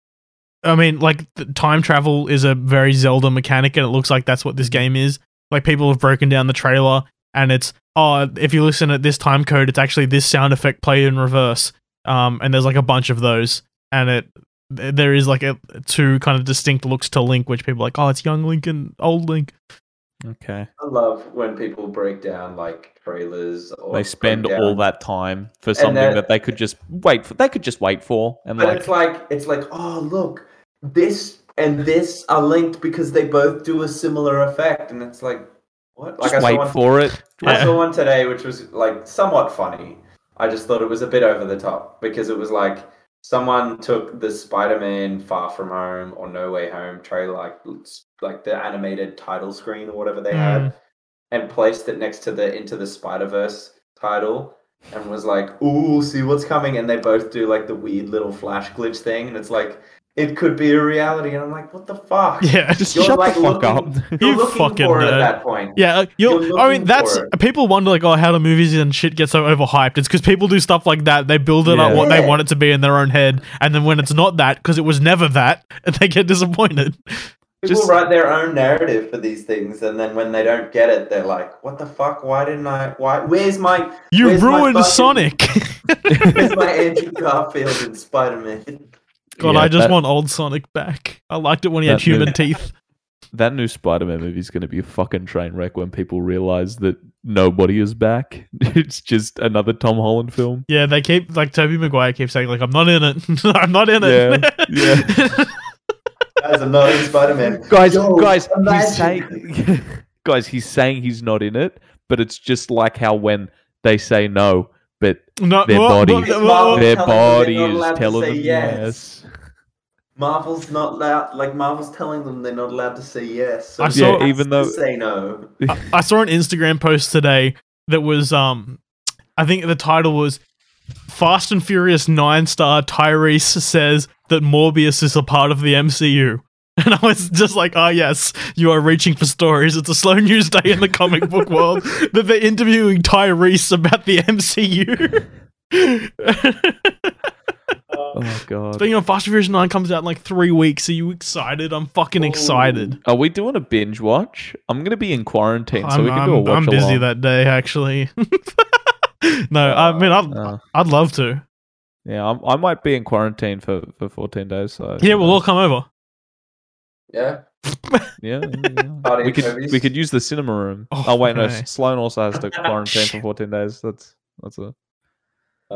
I mean, like the time travel is a very Zelda mechanic, and it looks like that's what this game is. Like people have broken down the trailer, and it's oh, if you listen at this time code, it's actually this sound effect played in reverse. Um, and there's like a bunch of those, and it there is like a two kind of distinct looks to Link, which people are like, oh, it's young Link and old Link. Okay. I love when people break down like trailers or They spend all that time for something that- that they could just wait for. They could just wait for, and But like, it's like it's like, oh look, this and this are linked because they both do a similar effect, and it's like, what? Like just I wait one, for it. I saw one today, which was like somewhat funny. I just thought it was a bit over the top because it was like someone took the Spider-Man Far From Home or No Way Home trailer, like like the animated title screen or whatever they had, mm. and placed it next to the Into the Spider Verse title, and was like, "Ooh, see what's coming!" And they both do like the weird little flash glitch thing, and it's like it could be a reality, and I'm like, "What the fuck?" Yeah, Just You're, shut like, the fuck looking- up. You're You looking fucking for it nerd. at that point. Yeah, you're, You're I mean, that's people wonder like, oh, how do movies and shit get so overhyped? It's because people do stuff like that. They build it up Yeah. what they want it to be in their own head, and then when it's not that, because it was never that, they get disappointed. People Just- write their own narrative for these things, and then when they don't get it, they're like, "What the fuck? Why didn't I? Why? Where's my? You Where's my ruined fucking- Sonic. Where's my Andrew Garfield and Spider Man?" God, Yeah, I just that, want old Sonic back. I liked it when he had That new- human teeth. that new Spider-Man movie is going to be a fucking train wreck when people realize that nobody is back. It's just another Tom Holland film. Yeah, they keep like Tobey Maguire keeps saying like, I'm not in it. I'm not in it. Yeah, As a not in Spider Man, guys, Yo, guys, he's saying, guys, he's saying he's not in it, but it's just like how when they say no, but no, Their whoa, body- whoa, It's whoa, their body is telling them yes. yes. Marvel's not allowed. Like Marvel's telling them they're not allowed to say yes. So I saw- has even though- say no. I, I saw an Instagram post today that was um I think the title was Fast and Furious 9 star Tyrese says that Morbius is a part of the MCU. And I was just like, oh, yes, you are reaching for stories. It's a slow news day in the comic book world that they're interviewing Tyrese about the MCU. Oh god. Speaking of Fast and Furious 9 comes out in like three weeks. Are you excited? I'm fucking excited. Are we doing a binge watch? I'm gonna be in quarantine, so I'm, we can I'm, do a watch I'm busy along. that day, actually. no, I mean, I'd, Uh, I'd love to. Yeah, I'm, I might be in quarantine for, for 14 days. So Yeah, we'll all come over. Yeah. yeah, yeah. We could Coby's. we could use the cinema room. Oh, Oh, wait, no, okay. Sloan also has to quarantine for 14 days. That's that's a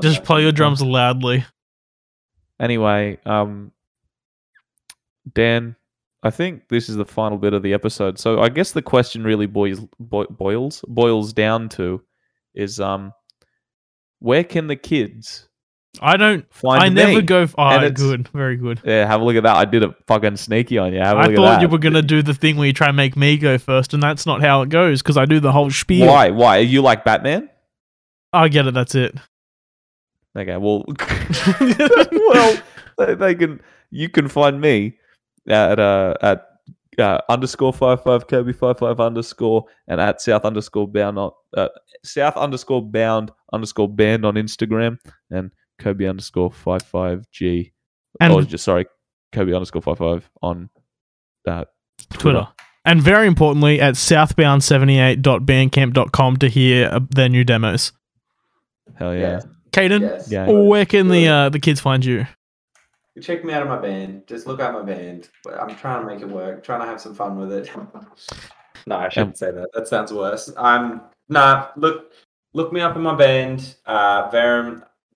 Just play your drums loudly. anyway. Um, Dan, I think this is the final bit of the episode. So I guess the question really boils boi- boils boils down to is um, where can the kids I don't. find I me? never go. Oh, good, very good. Yeah, have a look at that. I did a fucking sneaky on you. Have a I look thought at that. you were gonna do the thing where you try and make me go first, and that's not how it goes because I do the whole spiel. Why? Why? Are you like Batman? I get it. That's it. Okay, well, well, they, they can. You can find me at uh at uh, underscore five five Coby five five underscore and at South underscore bound on uh, South underscore bound underscore band on Instagram and Coby underscore five five G. And- oh, just sorry, Coby underscore five five on uh, Twitter. And very importantly, at southbound78.bandcamp.com to hear uh, their new demos. Hell yeah. Yes. Kaden, yes. Yeah. where can the uh, the kids find you? Check me out on my band. Just look out my band. I'm trying to make it work. Trying to have some fun with it. no, I shouldn't say that. That sounds worse. I'm nah. Look, look me up in my band. Uh,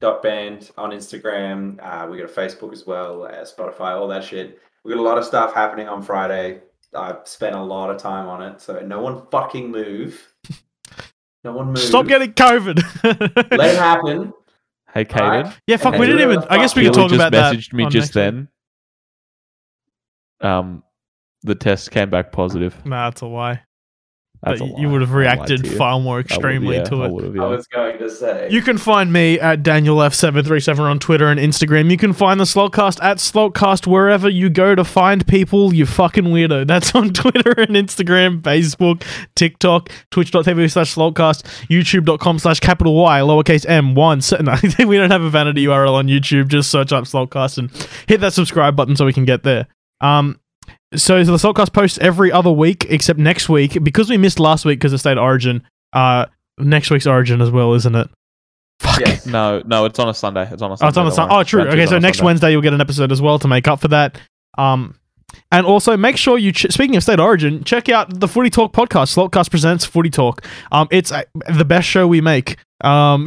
Verum.band on Instagram. Uh, we got a Facebook as well, uh, Spotify, all that shit. We got a lot of stuff happening on Friday. I've spent a lot of time on it, so no one fucking move. No one move. Stop getting COVID. Let it happen. Hey, Kaden. Alright. yeah, fuck. And We didn't even. I guess we could talk just about that. Just messaged me on just next week. then. Um, the test came back positive. Nah, it's a lie. That's But you would have reacted far more I would- extremely yeah, to it. would have, I was going to say. You can find me at DanielF737 on Twitter and Instagram. You can find the Slalt Cast at slaltcast wherever you go to find people, you fucking weirdo. That's on Twitter and Instagram, Facebook, TikTok, twitch.tv slash slaltcast, youtube.com slash capital Y, lowercase m, one. Se- no, we don't have a vanity URL on YouTube. Just search up Slalt Cast and hit that subscribe button so we can get there. Um, so the Slalt Cast posts every other week except next week because we missed last week because of State Origin. Uh, next week's Origin as well, isn't it? Fuck. Yes. No, no, it's on a Sunday. It's on a Oh, Sunday. it's on the don't sun. Oh, true. Okay, so next Sunday. Wednesday you'll get an episode as well to make up for that. Um, and also make sure you. Ch- speaking of State Origin, check out the Footy Talk podcast. Slalt Cast presents Footy Talk. Um, it's uh, the best show we make. Um,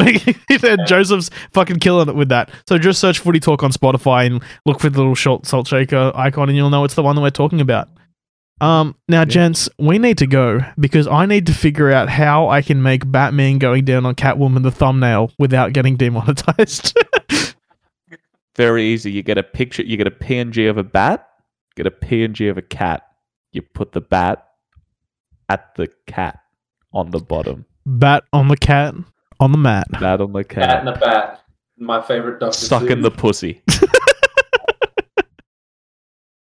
Joseph's fucking killing it with that. So just search Footy Talk on Spotify and look for the little short salt shaker icon, and you'll know it's the one that we're talking about. Um, now, gents, we need to go because I need to figure out how I can make Batman going down on Catwoman the thumbnail without getting demonetized. Very easy. You get a picture. You get a PNG of a bat. Get a PNG of a cat. You put the bat at the cat on the bottom. Bat on the cat on the mat. Bat on the Cat cat. and a bat. My favorite Doctor Sucking in the pussy.